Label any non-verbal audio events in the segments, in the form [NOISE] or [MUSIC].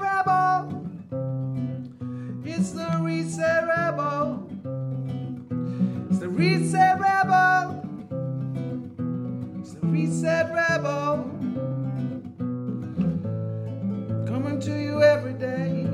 Rebel. It's the Rebel. It's the Rebel. It's the Rebel. Coming to you every day.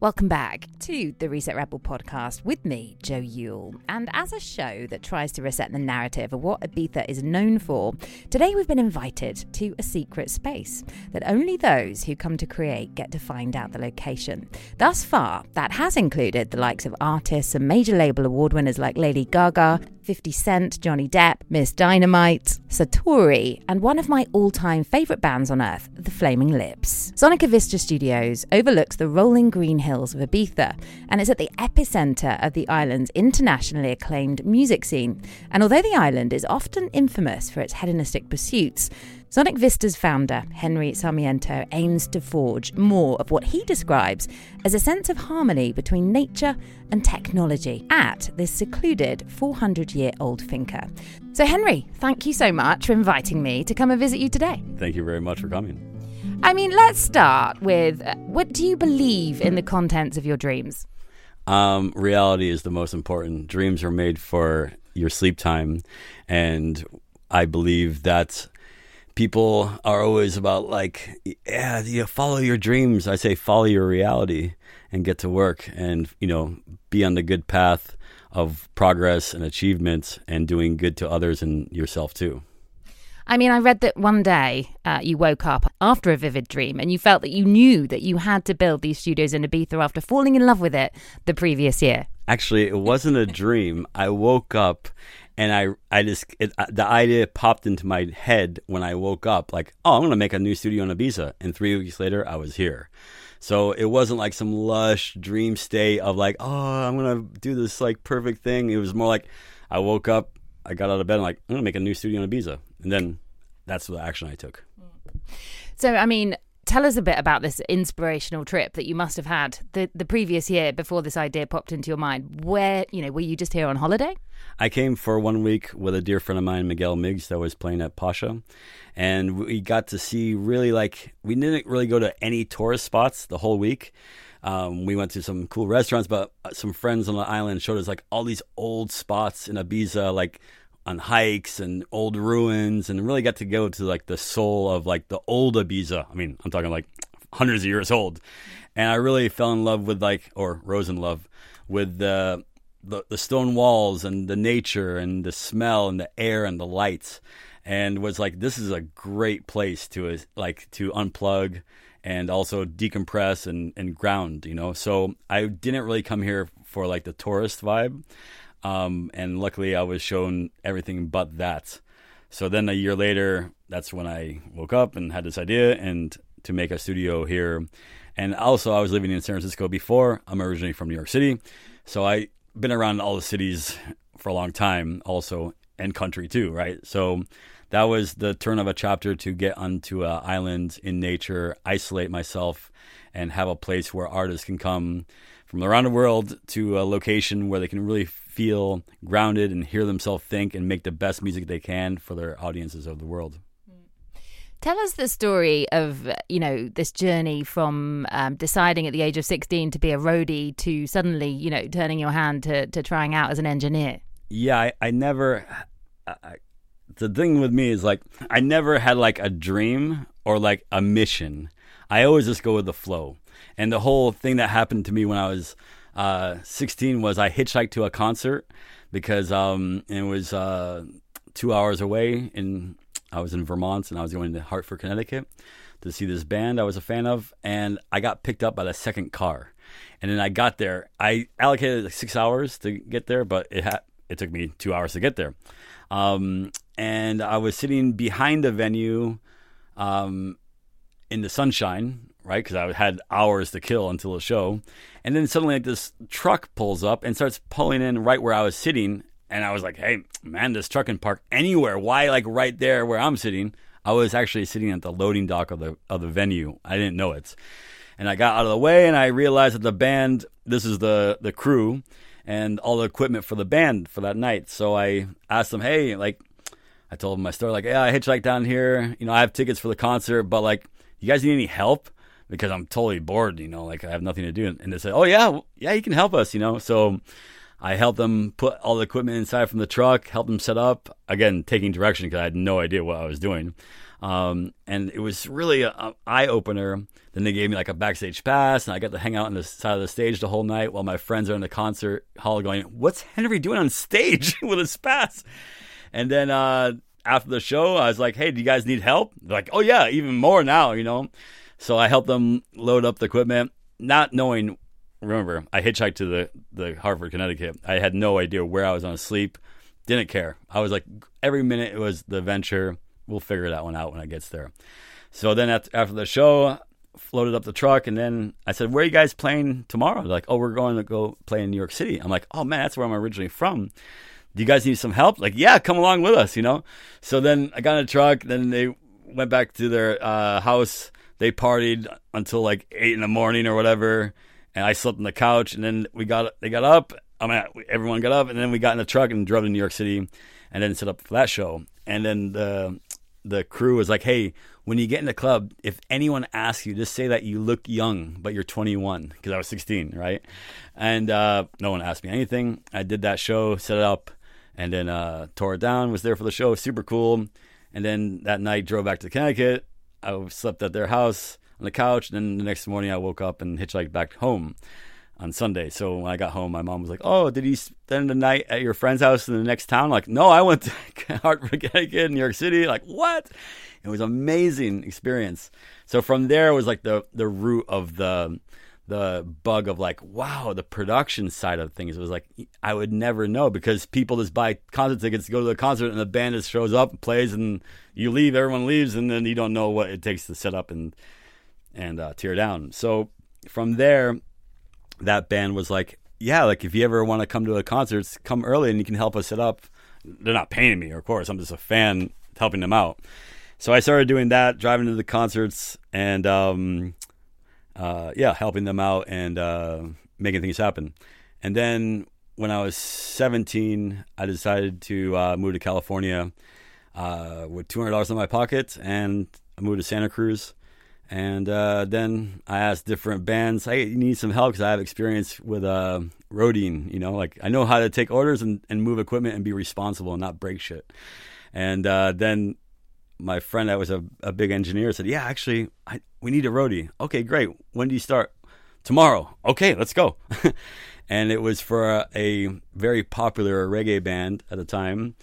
Welcome back to the Reset Rebel podcast with me, Joe Yule. And as a show that tries to reset the narrative of what Ibiza is known for, today we've been invited to a secret space that only those who come to create get to find out the location. Thus far, that has included the likes of artists and major label award winners like Lady Gaga, 50 Cent, Johnny Depp, Miss Dynamite, Satori, and one of my all time favourite bands on earth, The Flaming Lips. Sonic Vista Studios overlooks the rolling green hills of Ibiza and is at the epicentre of the island's internationally acclaimed music scene. And although the island is often infamous for its hedonistic pursuits, Sonic Vista's founder, Henry Sarmiento, aims to forge more of what he describes as a sense of harmony between nature and technology at this secluded 400 year old finca. So, Henry, thank you so much for inviting me to come and visit you today. Thank you very much for coming. I mean, let's start with uh, what do you believe in the contents of your dreams? Um, reality is the most important. Dreams are made for your sleep time. And I believe that people are always about like, yeah, you follow your dreams. I say follow your reality and get to work and, you know, be on the good path of progress and achievement and doing good to others and yourself too. I mean, I read that one day uh, you woke up after a vivid dream and you felt that you knew that you had to build these studios in Ibiza after falling in love with it the previous year. Actually, it wasn't a dream. I woke up and I I just it, uh, the idea popped into my head when I woke up like oh I'm gonna make a new studio in Ibiza. And three weeks later I was here. So it wasn't like some lush dream state of like oh I'm gonna do this like perfect thing. It was more like I woke up I got out of bed and like I'm gonna make a new studio in Ibiza. And then that's the action I took. So I mean tell us a bit about this inspirational trip that you must have had the the previous year before this idea popped into your mind. Where you know were you just here on holiday? I came for one week with a dear friend of mine, Miguel Migs, that was playing at Pacha. and we got to see really like we didn't really go to any tourist spots the whole week. Um, we went to some cool restaurants, but some friends on the island showed us like all these old spots in Ibiza, like on hikes and old ruins and really got to go to like the soul of like the old Ibiza. I mean, I'm talking like hundreds of years old. And I really fell in love with like or rose in love with the the, the stone walls and the nature and the smell and the air and the lights and was like this is a great place to like to unplug and also decompress and, and ground you know so i didn't really come here for like the tourist vibe um, and luckily, I was shown everything but that. So then a year later, that's when I woke up and had this idea and to make a studio here. And also, I was living in San Francisco before. I'm originally from New York City, so I've been around all the cities for a long time, also and country too, right? So that was the turn of a chapter to get onto an island in nature, isolate myself, and have a place where artists can come from around the world to a location where they can really feel grounded and hear themselves think and make the best music they can for their audiences of the world. Tell us the story of you know this journey from um, deciding at the age of sixteen to be a roadie to suddenly you know turning your hand to, to trying out as an engineer. Yeah, I, I never. I, the thing with me is like I never had like a dream or like a mission. I always just go with the flow. And the whole thing that happened to me when I was uh, 16 was I hitchhiked to a concert because um, it was uh, two hours away. And I was in Vermont and I was going to Hartford, Connecticut to see this band I was a fan of. And I got picked up by the second car. And then I got there. I allocated like six hours to get there, but it had it took me two hours to get there. Um, and I was sitting behind the venue um, in the sunshine right? Because I had hours to kill until the show. And then suddenly, like, this truck pulls up and starts pulling in right where I was sitting. And I was like, hey, man, this truck can park anywhere. Why, like, right there where I'm sitting? I was actually sitting at the loading dock of the, of the venue. I didn't know it. And I got out of the way and I realized that the band, this is the, the crew and all the equipment for the band for that night. So I asked them, hey, like, I told him my story, like, yeah, I hitchhiked down here. You know, I have tickets for the concert, but like, you guys need any help? Because I'm totally bored, you know, like I have nothing to do. And they said, oh, yeah, yeah, you can help us, you know. So I helped them put all the equipment inside from the truck, helped them set up. Again, taking direction because I had no idea what I was doing. Um, and it was really an eye opener. Then they gave me like a backstage pass, and I got to hang out on the side of the stage the whole night while my friends are in the concert hall going, What's Henry doing on stage [LAUGHS] with his pass? And then uh, after the show, I was like, Hey, do you guys need help? They're like, Oh, yeah, even more now, you know? So I helped them load up the equipment, not knowing. Remember, I hitchhiked to the, the Hartford, Connecticut. I had no idea where I was on sleep. Didn't care. I was like, every minute it was the venture we'll figure that one out when it gets there. So then after the show, floated up the truck, and then I said, "Where are you guys playing tomorrow?" They're like, "Oh, we're going to go play in New York City." I'm like, "Oh man, that's where I'm originally from." Do you guys need some help? Like, yeah, come along with us, you know. So then I got in a truck. Then they went back to their uh, house. They partied until like eight in the morning or whatever, and I slept on the couch. And then we got they got up. I mean, everyone got up, and then we got in the truck and drove to New York City, and then set up for that show. And then the the crew was like, "Hey, when you get in the club, if anyone asks you, just say that you look young, but you're 21." Because I was 16, right? And uh, no one asked me anything. I did that show, set it up, and then uh, tore it down. Was there for the show, super cool. And then that night, drove back to Connecticut. I slept at their house on the couch. And then the next morning, I woke up and hitchhiked back home on Sunday. So when I got home, my mom was like, "Oh, did you spend the night at your friend's house in the next town?" Like, no, I went to [LAUGHS] Hartford, Connecticut, New York City. Like, what? It was an amazing experience. So from there was like the the root of the the bug of like, wow, the production side of things. It was like I would never know because people just buy concert tickets, go to the concert, and the band just shows up and plays, and you leave, everyone leaves, and then you don't know what it takes to set up and and uh, tear down. So from there that band was like, yeah, like if you ever want to come to the concerts, come early and you can help us set up. They're not paying me, of course. I'm just a fan helping them out. So I started doing that, driving to the concerts, and um, uh, yeah, helping them out and uh, making things happen. And then when I was 17, I decided to uh, move to California uh, with $200 in my pocket, and I moved to Santa Cruz. And uh, then I asked different bands, "Hey, you need some help because I have experience with uh, roading. You know, like I know how to take orders and, and move equipment and be responsible and not break shit." And then my friend that was a, a big engineer said, "Yeah, actually, I, we need a roadie. Okay, great. When do you start? Tomorrow. Okay, let's go." [LAUGHS] and it was for a, a very popular reggae band at the time,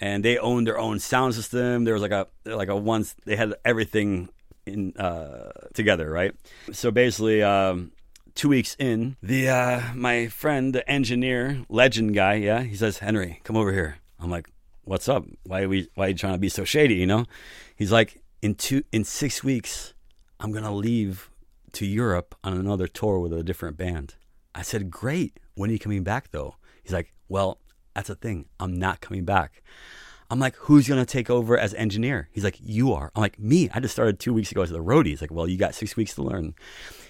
and they owned their own sound system. There was like a like a once they had everything in uh, together, right? So basically, um, two weeks in, the uh, my friend, the engineer, legend guy, yeah, he says, Henry, come over here. I'm like, what's up? Why are we? Why are you trying to be so shady? You know? He's like, in two, in six weeks, I'm gonna leave to Europe on another tour with a different band. I said, great. When are you coming back though? He's like, well, that's the thing. I'm not coming back. I'm like, who's gonna take over as engineer? He's like, you are. I'm like, me. I just started two weeks ago as the roadie. He's like, well, you got six weeks to learn.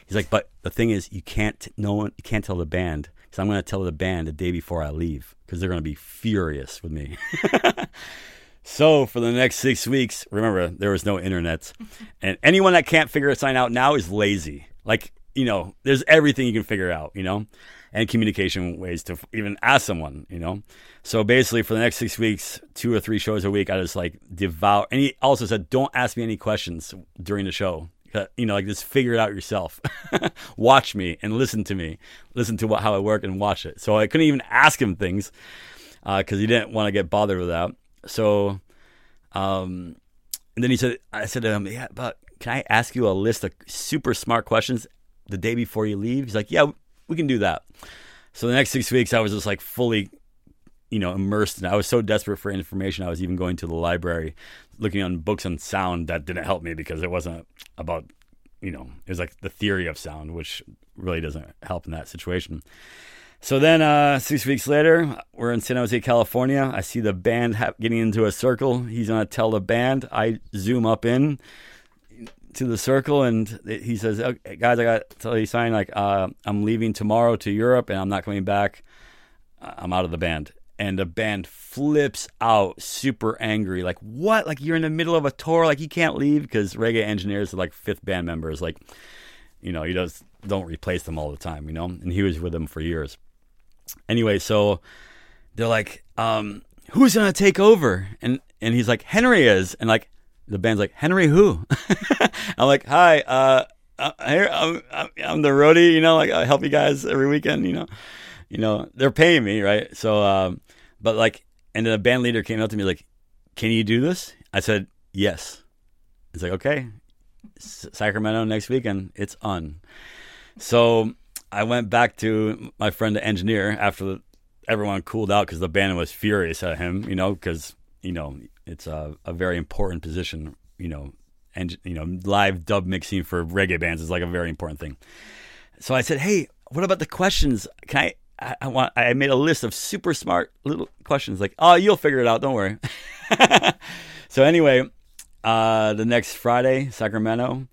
He's like, but the thing is, you can't. No one. You can't tell the band because I'm gonna tell the band the day before I leave because they're gonna be furious with me. [LAUGHS] so for the next six weeks, remember there was no internet, [LAUGHS] and anyone that can't figure a sign out now is lazy. Like you know, there's everything you can figure out. You know and communication ways to even ask someone, you know. So basically, for the next six weeks, two or three shows a week, I just like devour. And he also said, "Don't ask me any questions during the show. You know, like just figure it out yourself. [LAUGHS] watch me and listen to me, listen to what how I work and watch it." So I couldn't even ask him things because uh, he didn't want to get bothered with that. So, um, and then he said, "I said to him, yeah, but can I ask you a list of super smart questions the day before you leave?" He's like, "Yeah." we can do that. So the next six weeks, I was just like fully, you know, immersed. And I was so desperate for information. I was even going to the library, looking on books on sound that didn't help me because it wasn't about, you know, it was like the theory of sound, which really doesn't help in that situation. So then, uh, six weeks later, we're in San Jose, California. I see the band ha- getting into a circle. He's gonna tell the band. I zoom up in to the circle and he says, okay, "Guys, I got to tell you something. Like, uh, I'm leaving tomorrow to Europe, and I'm not coming back. I'm out of the band." and the band flips out super angry like what like you're in the middle of a tour like you can't leave because reggae engineers are like fifth band members like you know you just don't replace them all the time you know and he was with them for years anyway so they're like um who's gonna take over and and he's like henry is and like the band's like henry who [LAUGHS] i'm like hi uh uh, I'm, I'm I'm the roadie, you know, like I help you guys every weekend, you know, you know, they're paying me, right? So, um, but like, and the band leader came up to me like, "Can you do this?" I said, "Yes." It's like, okay, S- Sacramento next weekend, it's on. So I went back to my friend, the engineer, after the, everyone cooled out because the band was furious at him, you know, because you know it's a, a very important position, you know, and you know, live dub mixing for reggae bands is like a very important thing. So I said, "Hey, what about the questions? Can I? I, I want. I made a list of super smart little questions. Like, oh, you'll figure it out. Don't worry." [LAUGHS] so anyway, uh, the next Friday, Sacramento,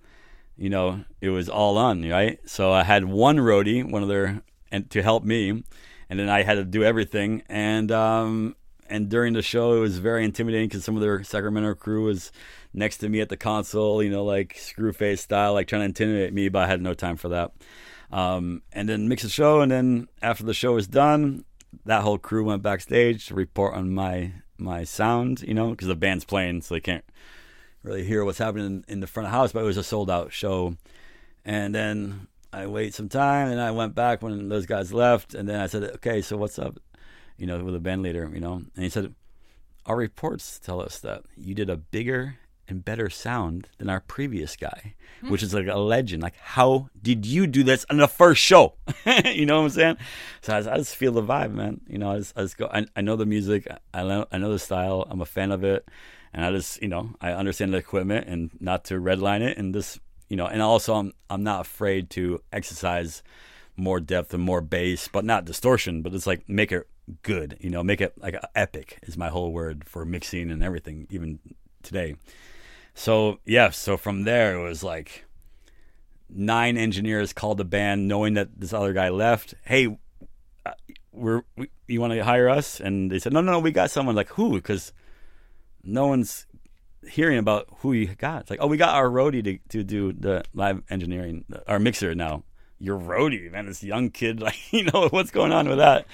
you know, it was all on, right? So I had one roadie, one of their, and to help me, and then I had to do everything. And um, and during the show, it was very intimidating because some of their Sacramento crew was next to me at the console, you know, like screwface style, like trying to intimidate me, but I had no time for that. Um, and then mix the show, and then after the show was done, that whole crew went backstage to report on my my sound, you know, because the band's playing, so they can't really hear what's happening in, the front of the house. But it was a sold out show, and then I wait some time, and I went back when those guys left, and then I said, "Okay, so what's up?" You know, with the band leader, you know, and he said, "Our reports tell us that you did a bigger and better sound than our previous guy, hmm. which is like a legend. Like, how did you do this on the first show? [LAUGHS] you know what I'm saying? So I, just- I just feel the vibe, man. You know, I just, I just go. I, I know the music. I know, I know the style. I'm a fan of it, and I just, you know, I understand the equipment and not to redline it, and just, you know, and also I'm, I'm not afraid to exercise more depth and more bass, but not distortion. But it's like make it good. You know, make it like epic is my whole word for mixing and everything, even today. So yeah, so from there it was like nine engineers called the band, knowing that this other guy left. Hey, uh, we're we, you want to hire us? And they said, no, no, no, we got someone. Like who? Because no one's hearing about who you got. It's like, oh, we got our roadie to to do the live engineering, our mixer now. Your roadie, man, this young kid, [LAUGHS] like you know what's going on with that.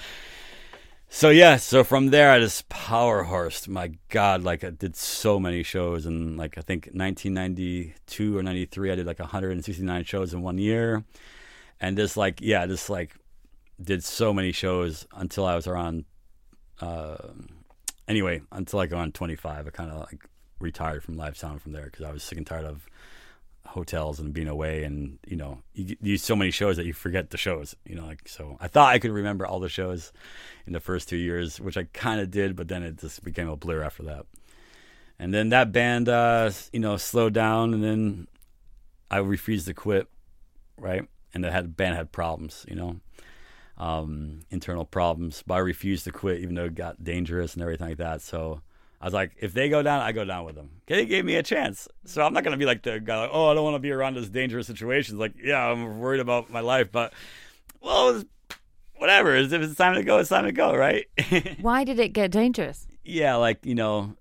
So yeah, so from there I just power horsed. My God, like I did so many shows, and like I think 1992 or 93, I did like 169 shows in one year, and just like yeah, just like did so many shows until I was around. Uh, anyway, until like around 25, I kind of like retired from live sound from there because I was sick and tired of hotels and being away and you know you, do so many shows that you forget the shows you know like so i thought i could remember all the shows in the first two years which i kind of did but then it just became a blur after that. And then that band uh you know slowed down and then i refused to quit right? And the had band had problems you know um internal problems but i refused to quit even though it got dangerous and everything like that so I was like, if they go down, I go down with them. They gave me a chance, so I'm not gonna be like the guy, like, oh, I don't want to be around this dangerous situations. Like, yeah, I'm worried about my life, but well, it's, whatever. If it's time to go, it's time to go, right? [LAUGHS] Why did it get dangerous? yeah, like you know,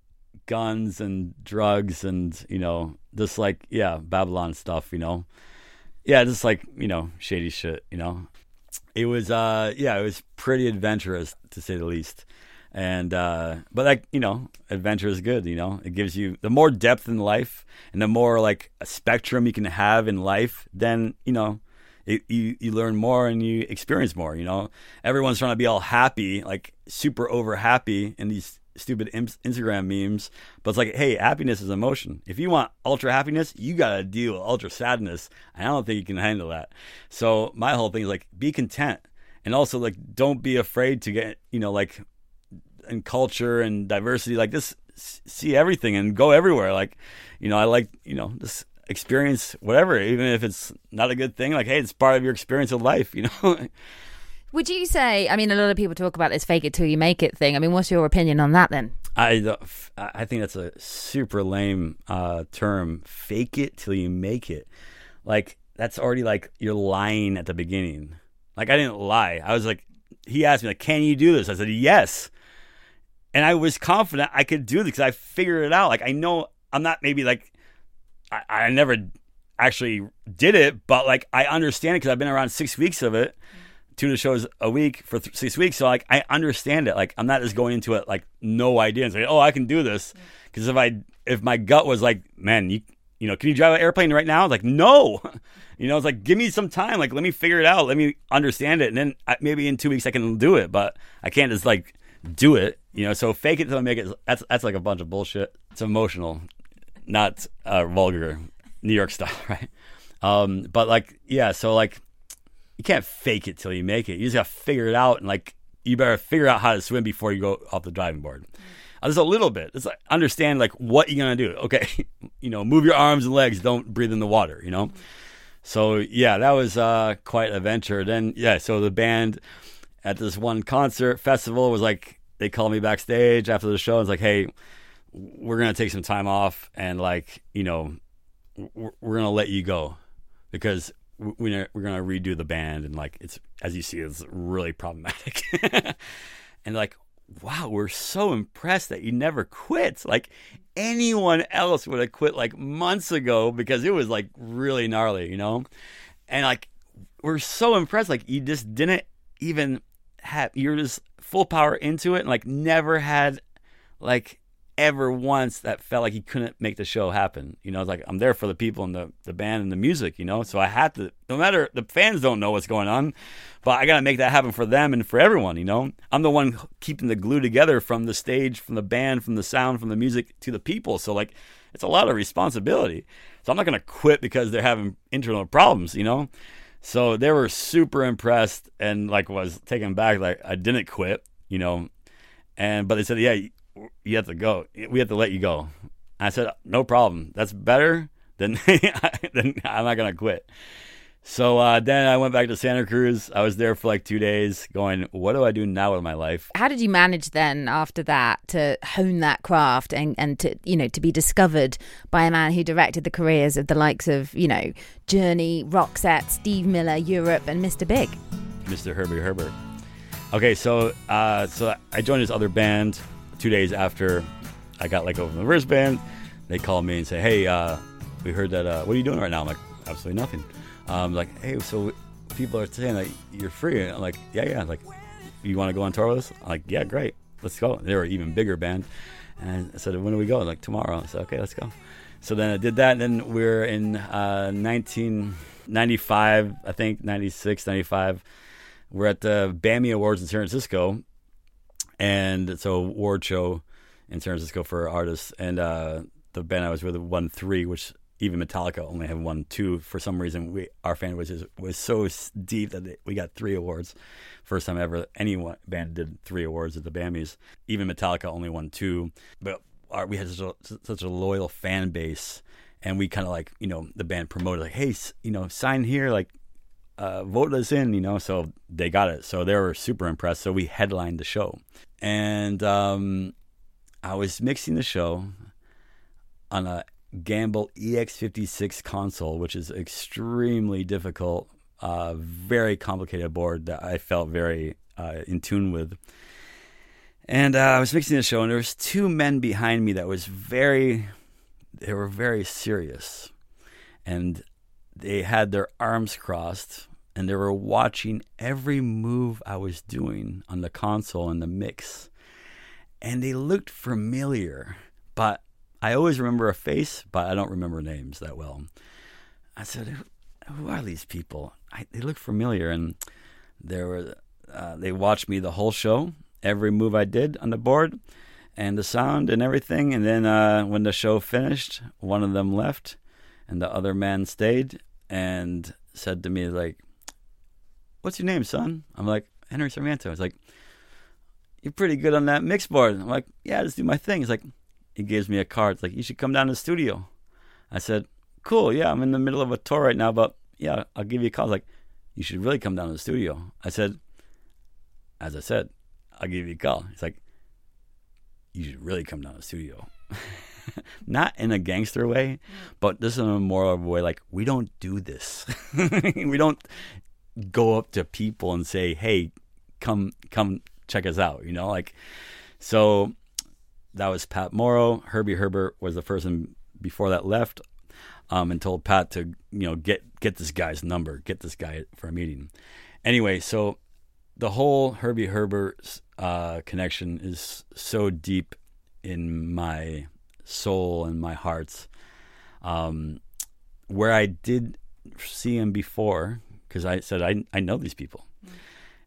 guns and drugs and you know, just like yeah, Babylon stuff. You know, yeah, just like you know, shady shit. You know, it was uh, yeah, it was pretty adventurous to say the least. And uh but like you know adventure is good you know? It gives you the more depth in life and the more like a spectrum you can have in life then you know it, you you learn more and you experience more you know? Everyone's trying to be all happy like super over happy in these stupid instagram memes but it's like hey happiness is emotion. If you want ultra happiness you gotta deal with ultra sadness and i don't think you can handle that. So my whole thing is like be content and also like don't be afraid to get you know like and culture and diversity like this see everything and go everywhere. Like you know i like you know just experience whatever even if it's not a good thing. Like hey it's part of your experience of life you know [LAUGHS] Would you say? I mean, a lot of people talk about this "fake it till you make it" thing. I mean, what's your opinion on that then? i i think that's a super lame uh term fake it till you make it like that's already like you're lying at the beginning like i didn't lie i was like he asked me like can you do this i said yes and I was confident I could do this because I figured it out. Like I know I'm not maybe like I, I never actually did it, but like I understand it because I've been around six weeks of it, two to shows a week for th- six weeks. So like I understand it. Like I'm not just going into it like no idea and say, oh, I can do this. Because if I if my gut was like, man, you you know, can you drive an airplane right now? Like no. [LAUGHS] You know, it's like give me some time. Like let me figure it out. Let me understand it, and then I, maybe in two weeks I can do it. But I can't just like do it. You know, so fake it till I make it. That's that's like a bunch of bullshit. It's emotional, not uh, vulgar, New York [LAUGHS] style, right? Um, but like, yeah. So like, you can't fake it till you make it. You just got to figure it out, and like, you better figure out how to swim before you go off the driving board. Uh, Just a little bit. It's like understand like what you're gonna do. Okay, [LAUGHS] you know, move your arms and legs. Don't breathe in the water. You know. So yeah, that was uh, quite an adventure. Then yeah, so the band at this one concert festival was like they called me backstage after the show. And It's like, hey, we're gonna take some time off and like you know we're, we're gonna let you go because we're gonna redo the band and like it's as you see it's really problematic. [LAUGHS] and like wow, we're so impressed that you never quit. Like anyone else would have quit like months ago because it was like really gnarly, you know? And like we're so impressed. Like you just didn't even have you're just full power into it and like never had like ever once that felt like he couldn't make the show happen. You know, it's like I'm there for the people and the, the band and the music, you know? So I had to no matter the fans don't know what's going on, but I gotta make that happen for them and for everyone, you know? I'm the one keeping the glue together from the stage, from the band, from the sound, from the music to the people. So like it's a lot of responsibility. So I'm not gonna quit because they're having internal problems, you know? So they were super impressed and like was taken back, like I didn't quit, you know. And but they said, Yeah, you have to go. We have to let you go. I said, no problem. That's better than [LAUGHS] than I'm not gonna quit. So uh, then I went back to Santa Cruz. I was there for like two days, going, what do I do now with my life? How did you manage then after that to hone that craft and, and to you know to be discovered by a man who directed the careers of the likes of you know Journey, Roxette, Steve Miller, Europe, and Mr. Big? Mr. Herbie Herbert. Okay, so uh, so I joined this other band two days after I got let go from the first band. They called me and say, "Hey, uh, we heard that. Uh, what are you doing right now?" I'm like, "Absolutely nothing." Um, like, "Hey, so people are saying that you're free." I'm like, "Yeah, yeah." Like, you want to go on tour with us? I'm like, "Yeah, great, let's go." They were an even bigger band, and I said, "When do we go?" Like tomorrow. I said, "Okay, let's go." So then I did that. And then we're in uh, 1995, I think 96, 95. We're at the Bammy Awards in San Francisco, and so award show in San Francisco for artists. And uh, the band I was with won three, which even Metallica only had won two. For some reason, we our fan was just, was so deep that they, we got three awards. First time ever any band did three awards at the Bammies. Even Metallica only won two, but our, we had such a, such a loyal fan base, and we kind of like you know the band promoted like, hey, you know, sign here, like uh, vote us in, you know. So they got it. So they were super impressed. So we headlined the show, and um, I was mixing the show on a Gamble EX56 console, which is extremely difficult, uh, very complicated board that I felt very uh, in tune with. And uh, I was mixing the show, and there was two men behind me that was very, they were very serious, and they had their arms crossed, and they were watching every move I was doing on the console and the mix, and they looked familiar, but I always remember a face, but I don't remember names that well. I said, "Who, are these people? I, they look familiar." And there were uh, they watched me the whole show, every move I did on the board, and the sound and everything. And then uh, when the show finished, one of them left, and the other man stayed and said to me like, "What's your name, son?" I'm like, "Henry Sarmiento." He's like, "You're pretty good on that mix board." I'm like, "Yeah, just do my thing." He's like he gives me a card. It's like, you should come down to the studio. I said, cool. Yeah, I'm in the middle of a tour right now, but yeah, I'll give you a call. He's like, you should really come down to the studio. I said, as I said, I'll give you a call. He's like, you should really come down to the studio. [LAUGHS] Not in a gangster way, mm. but this is a more of a way like, we don't do this. [LAUGHS] we don't go up to people and say, hey, come, come check us out, you know? Like, so that was Pat Morrow. Herbie Herbert was the person before that left, um, and told Pat to you know get get this guy's number, get this guy for a meeting. Anyway, so the whole Herbie Herbert uh, connection is so deep in my soul and my heart. Um, where I did see him before, because I said I I know these people.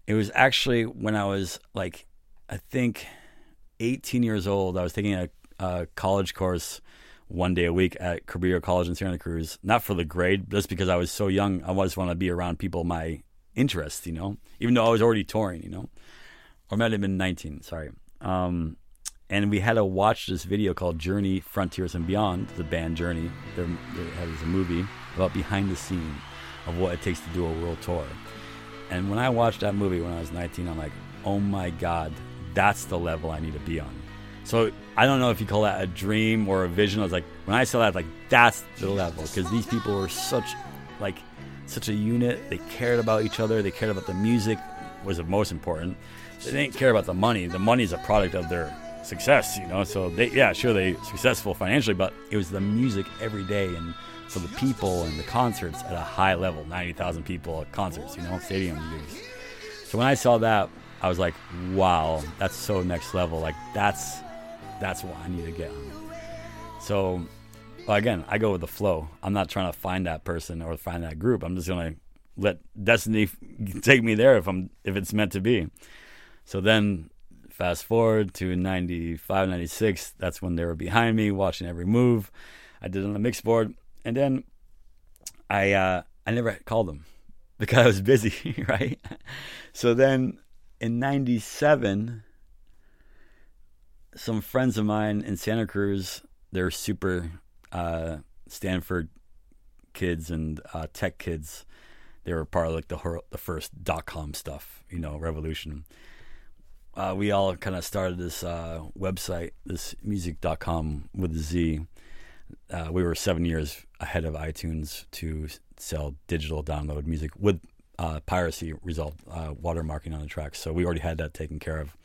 It was actually when I was like, I think, 18 years old. I was taking a, a college course one day a week at Cabrillo College in Santa Cruz. Not for the grade, just because I was so young. I just want to be around people my interest, you know, even though I was already touring, you know, or might have been 19. Sorry. Um, and we had to watch this video called Journey, Frontiers, and Beyond. The band Journey. They're, they movie about behind the scene of what it takes to do a world tour. And when I watched that movie when I was 19, I'm like, oh my God, that's the level I need to be on. So I don't know if you call that a dream or a vision. I was like, when I saw that, like, that's the level because these people were such, like, such a unit. They cared about each other. They cared about the music was the most important. They didn't care about the money. The money is a product of their success, you know. So they, yeah, sure, they successful financially, but it was the music every day and for the people and the concerts at a high level 90,000 people at concerts, you know, stadium gigs. So when I saw that, I was like, wow, that's so next level. Like, that's that's what I need to get on. So, again, I go with the flow. I'm not trying to find that person or find that group. I'm just to let destiny [LAUGHS] take me there if I'm if it's meant to be. So then fast forward to 95 96 that's when they were behind me watching every move i did it on the mix board and then I uh, I never called them [LAUGHS] because I was busy, [LAUGHS] right? So then in '97, some friends of mine in Santa Cruz, they're super uh, Stanford kids and uh, tech kids. They were part of like the the first dot com stuff, you know, revolution. Uh, we all kind of started this uh, website, this music.com with a Z. Uh, we were seven years ahead of iTunes to sell digital download music with uh, piracy result uh, watermarking on the tracks. So we already had that taken care of.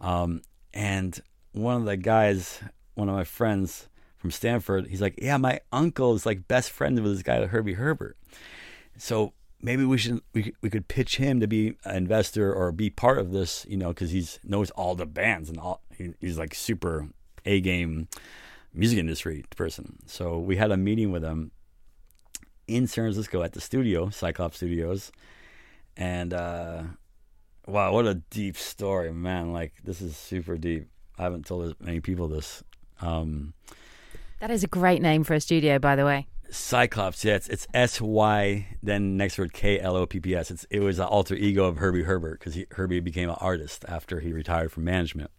Um, and one of the guys, one of my friends from Stanford, he's like, "Yeah, my uncle is like best friends with this guy Herbie Herbert." So maybe we should we, we could pitch him to be an investor or be part of this, you know, because he's knows all the bands and all. He, he's like super a game music industry person. So we had a meeting with him in San Francisco at the studio, Sy Klopps Studios, and uh, wow, what a deep story, man! Like this is super deep. I haven't told as many people this. Um, that is a great name for a studio, by the way. Cyclops, yeah, it's, it's S Y, then next word K L O P P S. It's it was an alter ego of Herbie Herbert because Herbie became an artist after he retired from management.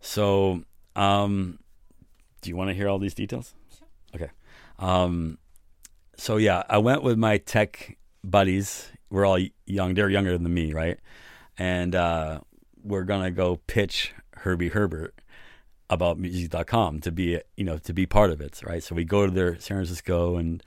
So um, do you want to hear all these details? Sure. Okay. Um, so yeah, I went with my tech buddies. We're all young. They're younger than me, right? And uh, we're gonna go pitch Herbie Herbert about music.com to be you know to be part of it, right? So we go to their San Francisco and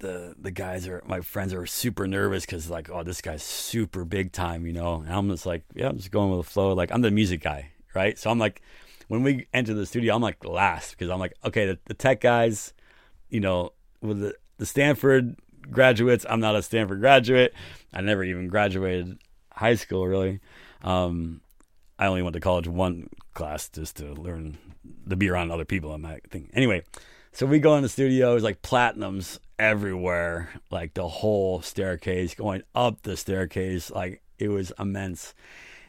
the the guys are my friends are super nervous because like oh this guy's super big time you know and I'm just like yeah I'm just going with the flow like I'm the music guy right so I'm like when we enter the studio, I'm like last because I'm like, okay, the, the tech guys, you know, with the, the Stanford graduates, I'm not a Stanford graduate. I never even graduated high school really. Um, I only went to college one class just to learn to be around other people and that thing. Anyway, so we go in the studio, it's like platinums everywhere, like the whole staircase, going up the staircase, like it was immense.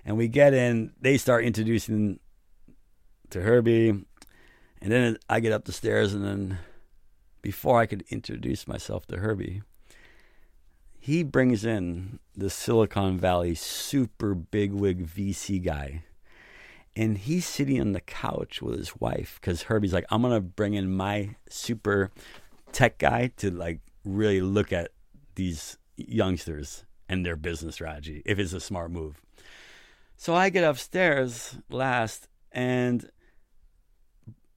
And we get in, they start introducing to Herbie, and then I get up the stairs, and then before I could introduce myself to Herbie, he brings in the Silicon Valley super bigwig VC guy. And he's sitting on the couch with his wife because Herbie's like, I'm going to bring in my super tech guy to like really look at these youngsters and their business strategy if it's a smart move. So I get upstairs last and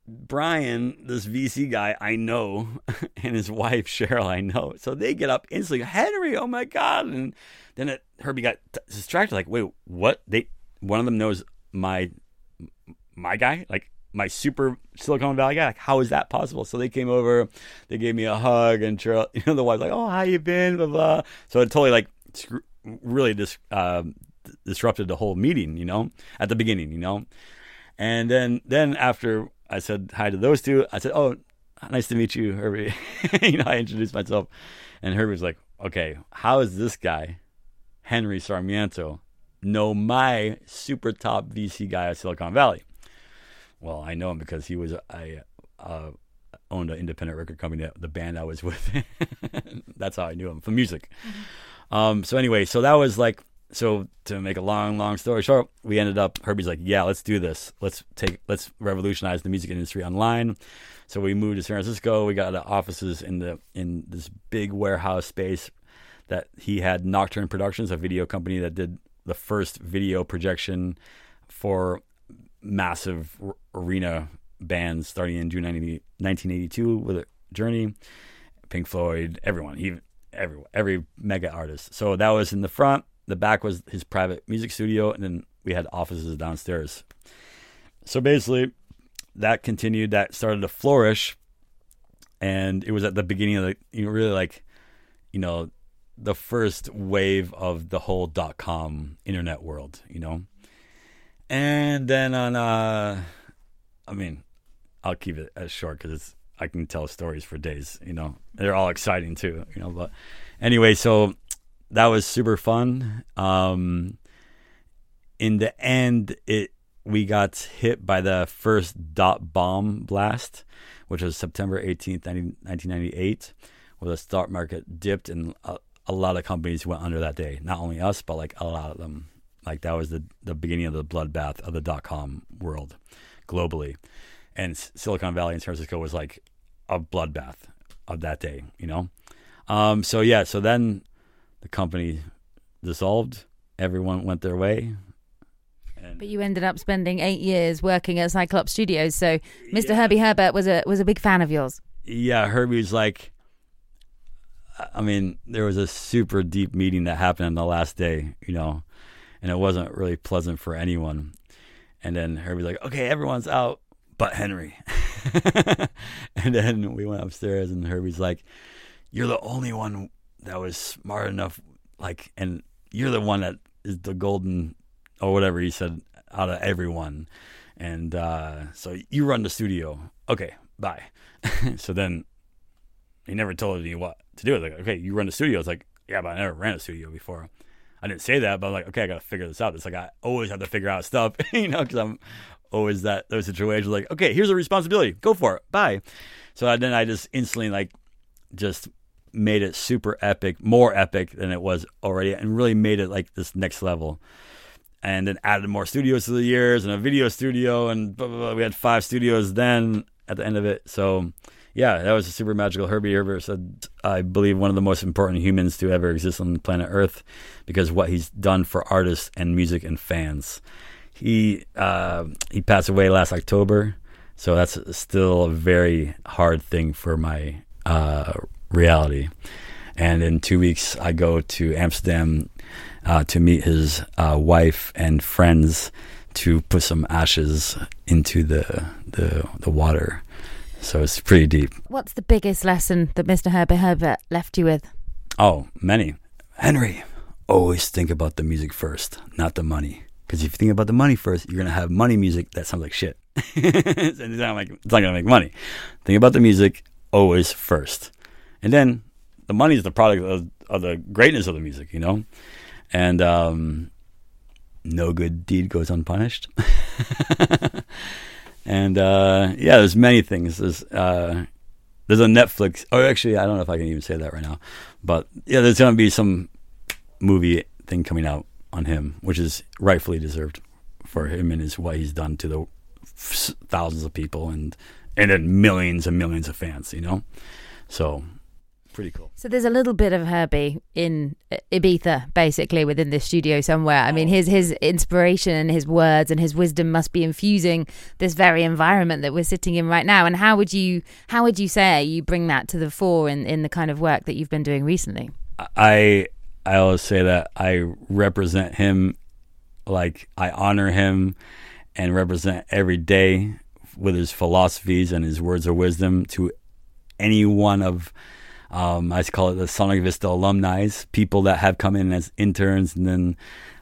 Brian, this VC guy, I know, [LAUGHS] and his wife Cheryl, I know. So they get up instantly. Henry, oh my god! And then it, Herbie got distracted. Like, wait, what? They one of them knows my my guy, like my super Silicon Valley guy. Like, how is that possible? So they came over, they gave me a hug, and Cheryl, [LAUGHS] you know, the wife's like, "Oh, how you been?" Blah blah. So it totally like really dis- uh, disrupted the whole meeting, you know, at the beginning, you know, and then then after I said hi to those two, I said, "Oh, nice to meet you, Herbie." [LAUGHS] you know, I introduced myself, and Herbie was like, "Okay, how is this guy, Henry Sarmiento, know my super top VC guy at Silicon Valley?" well, I know him because he was I uh, owned an independent record company. That the band I was with. [LAUGHS] That's how I knew him from music. Mm-hmm. Um, so anyway, so that was like so to make a long, long story short, we ended up. Herbie's like, yeah, let's do this. Let's take let's revolutionize the music industry online. So we moved to San Francisco. We got offices in the in this big warehouse space that he had Nocturne Productions, a video company that did the first video projection for massive arena bands starting in June 90, 1982 with Journey, Pink Floyd, everyone, even every every mega artist. So that was in the front. The back was his private music studio, and then we had offices downstairs. So basically, that continued. That started to flourish, and it was at the beginning of the you know, really like, you know, the first wave of the whole dot com internet world. You know, and then on, uh, I mean, I'll keep it as short because I can tell stories for days. You know, they're all exciting too. You know, but anyway, so that was super fun. Um, in the end, it we got hit by the first dot bomb blast, which was September 18th, 1998, where the stock market dipped and a, a lot of companies went under that day. Not only us, but like a lot of them. Like that was the the beginning of the bloodbath of the dot com world globally, and Silicon Valley and San Francisco was like a bloodbath of that day. You know, um, so yeah, so then the company dissolved. Everyone went their way. But you ended up spending eight years working at Sy Klopps Studios. So Mr. Yeah. Herbie Herbert was a was a big fan of yours. Yeah, Herbie's like I mean, there was a super deep meeting that happened on the last day, you know, and it wasn't really pleasant for anyone. And then Herbie's like, okay, everyone's out but Henry. [LAUGHS] and then we went upstairs, and Herbie's like, you're the only one that was smart enough, like, and you're the one that is the golden, or whatever he said, out of everyone. And uh, so you run the studio. Okay, bye. [LAUGHS] so then he never told me what to do. It's like, okay, you run the studio. It's like, yeah, but I never ran a studio before. I didn't say that, but I'm like, okay, I got to figure this out. It's like I always have to figure out stuff, [LAUGHS] you know, because I'm always that those situations like, okay, here's a responsibility, go for it, bye. So then I just instantly like just made it super epic, more epic than it was already, and really made it like this next level. And then added more studios to the years and a video studio, and blah, blah, blah. we had five studios then at the end of it. So yeah, that was a super magical. Herbie Herbert said, I believe one of the most important humans to ever exist on planet Earth because what he's done for artists and music and fans. He uh, he passed away last October, so that's still a very hard thing for my uh, reality. And in two weeks, I go to Amsterdam uh, to meet his uh, wife and friends to put some ashes into the the, the water so it's pretty deep. What's the biggest lesson that Mr. Herbert Herbert left you with? Oh, many. Henry, always think about the music first, not the money. Because if you think about the money first, you're going to have money music that sounds like shit. [LAUGHS] it's, not like, it's not going to make money. Think about the music always first. And then the money is the product of, of the greatness of the music, you know? And um, no good deed goes unpunished. [LAUGHS] And uh, yeah, there's many things. There's uh, there's a Netflix. Oh, actually, I don't know if I can even say that right now. But yeah, there's going to be some movie thing coming out on him, which is rightfully deserved for him and his what he's done to the thousands of people and and then millions and millions of fans. You know, so pretty cool. So there's a little bit of Herbie in uh, Ibiza, basically within this studio somewhere. I mean, oh. his his inspiration and his words and his wisdom must be infusing this very environment that we're sitting in right now. And how would you how would you say you bring that to the fore in in the kind of work that you've been doing recently? I I always say that I represent him, like I honor him, and represent every day with his philosophies and his words of wisdom to any one of um, I call it the Sonic Vista alumni, people that have come in as interns, and then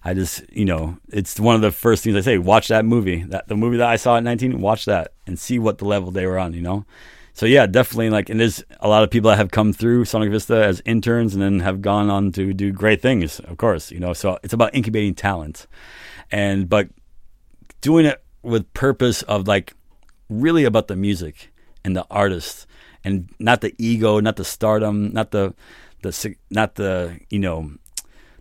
I just, you know, it's one of the first things I say: watch that movie, that the movie that I saw at 19, watch that and see what the level they were on, you know. So yeah, definitely like, and there's a lot of people that have come through Sonic Vista as interns and then have gone on to do great things, of course, you know. So it's about incubating talent, and but doing it with purpose of like really about the music and the artist and not the ego, not the stardom, not the the not the you know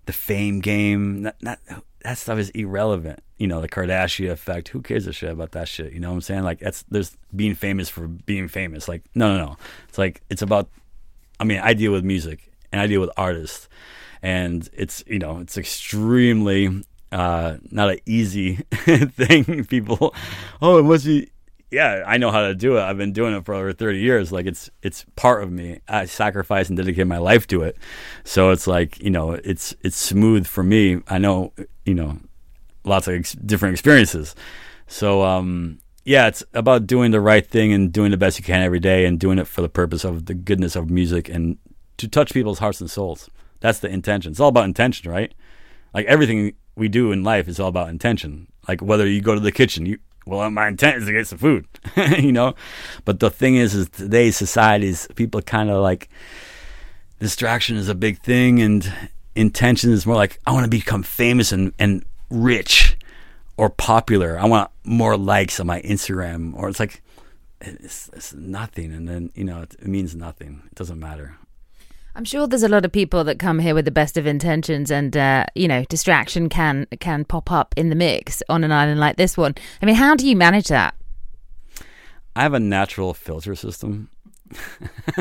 the fame game. Not, not that stuff is irrelevant. You know the Kardashian effect. Who cares a shit about that shit? You know what I'm saying? Like that's there's being famous for being famous. Like no no no. It's like it's about. I mean, I deal with music and I deal with artists, and it's you know it's extremely uh, not an easy [LAUGHS] thing. People, oh, it must be yeah, I know how to do it. I've been doing it for over 30 years. Like it's it's part of me. I sacrifice and dedicate my life to it. So it's like, you know, it's it's smooth for me. I know, you know, lots of ex- different experiences. So um yeah, it's about doing the right thing and doing the best you can every day and doing it for the purpose of the goodness of music and to touch people's hearts and souls. That's the intention. It's all about intention, right? Like everything we do in life is all about intention. Like whether you go to the kitchen, you well, uh, my intent is to get some food, [LAUGHS] you know. But the thing is, is today's society is people kind of like distraction is a big thing, and intention is more like I want to become famous and and rich or popular. I want more likes on my Instagram, or it's like it's, it's nothing, and then you know it, it means nothing. It doesn't matter. I'm sure there's a lot of people that come here with the best of intentions, and uh, you know, distraction can can pop up in the mix on an island like this one. I mean, how do you manage that? I have a natural filter system,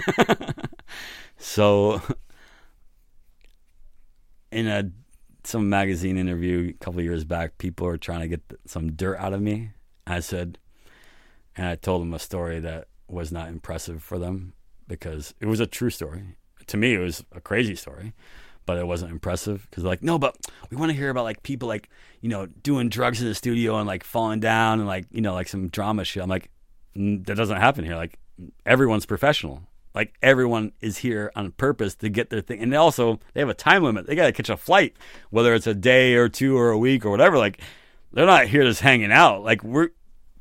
[LAUGHS] so in a some magazine interview a couple years back, people were trying to get some dirt out of me. I said, and I told them a story that was not impressive for them because it was a true story to me, it was a crazy story, but it wasn't impressive because like, no, but we want to hear about like people like you know doing drugs in the studio and like falling down and like you know like some drama shit. I'm like, that doesn't happen here. Like everyone's professional. Like everyone is here on purpose to get their thing, and they also they have a time limit. They got to catch a flight, whether it's a day or two or a week or whatever. Like they're not here just hanging out. Like we're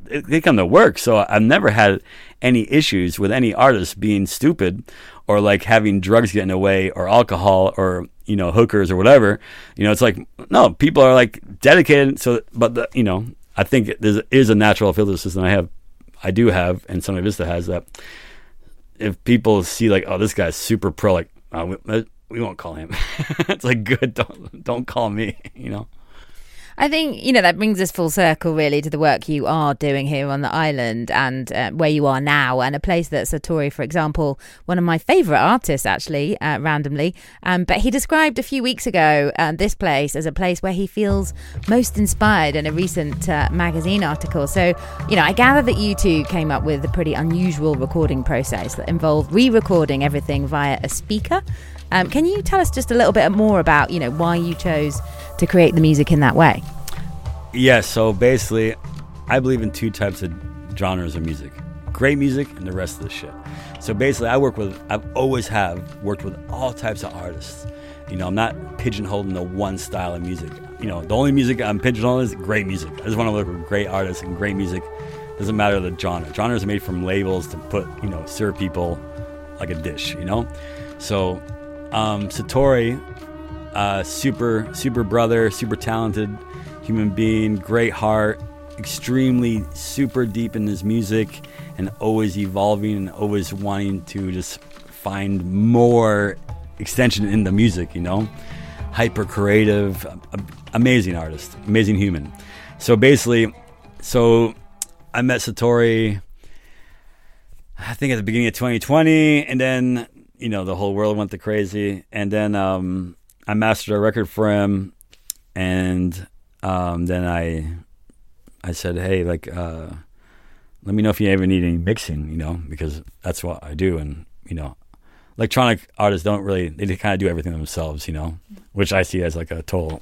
they come to work. So I've never had any issues with any artist being stupid or like having drugs get in the way or alcohol or you know hookers or whatever. You know, it's like no, people are like dedicated. So, but the, you know, I think there is a natural filter system. I have, I do have, and Sonic Vista has that. If people see like, oh, this guy's super pro, like, oh, we, we won't call him. [LAUGHS] it's like good, don't don't call me. [LAUGHS] You know. I think, you know, that brings us full circle really to the work you are doing here on the island and uh, where you are now, and a place that Satori, for example, one of my favourite artists actually, uh, randomly. Um, but he described a few weeks ago uh, this place as a place where he feels most inspired in a recent uh, magazine article. So, you know, I gather that you two came up with a pretty unusual recording process that involved re recording everything via a speaker. Um, can you tell us just a little bit more about, you know, why you chose to create the music in that way? Yeah, so basically, I believe in two types of genres of music great music and the rest of the shit. So basically, I work with, I've always have worked with all types of artists. You know, I'm not pigeonholed into one style of music. You know, the only music I'm pigeonholed is great music. I just want to work with great artists and great music. Doesn't matter the genre. Genres are made from labels to put, you know, serve people like a dish, you know? So, um, Satori, uh, super, super brother, super talented human being, great heart, extremely super deep in his music and always evolving and always wanting to just find more extension in the music, you know? Hyper creative, amazing artist, amazing human. So basically, so I met Satori, I think at the beginning of 2020, and then, you know, the whole world went to crazy. And then um, I mastered a record for him, and um, then I I said, hey, like, uh, let me know if you ever need any mixing, you know, because that's what I do. And, you know, electronic artists don't really, they kind of do everything themselves, you know, which I see as like a total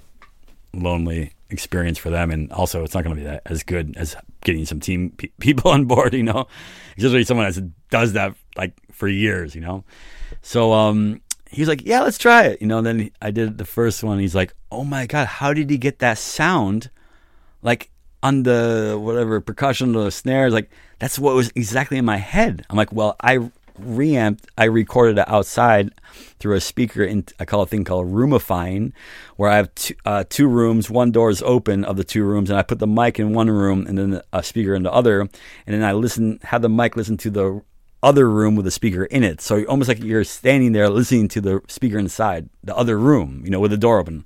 lonely experience for them, and also it's not going to be that as good as getting some team pe- [LAUGHS] people on board. You know, especially someone that does that like for years. You know, so um, he's like, yeah, let's try it. You know, then I did the first one. He's like, oh my god, how did he get that sound? Like on the whatever percussion or the snares, like that's what was exactly in my head. I'm like, well, I reamped, I recorded it outside through a speaker in I call a thing called roomifying, where I have two, uh, two rooms, one door is open of the two rooms, and I put the mic in one room and then a speaker in the other, and then I listen, have the mic listen to the other room with a speaker in it. So almost like you're standing there listening to the speaker inside the other room, you know, with the door open.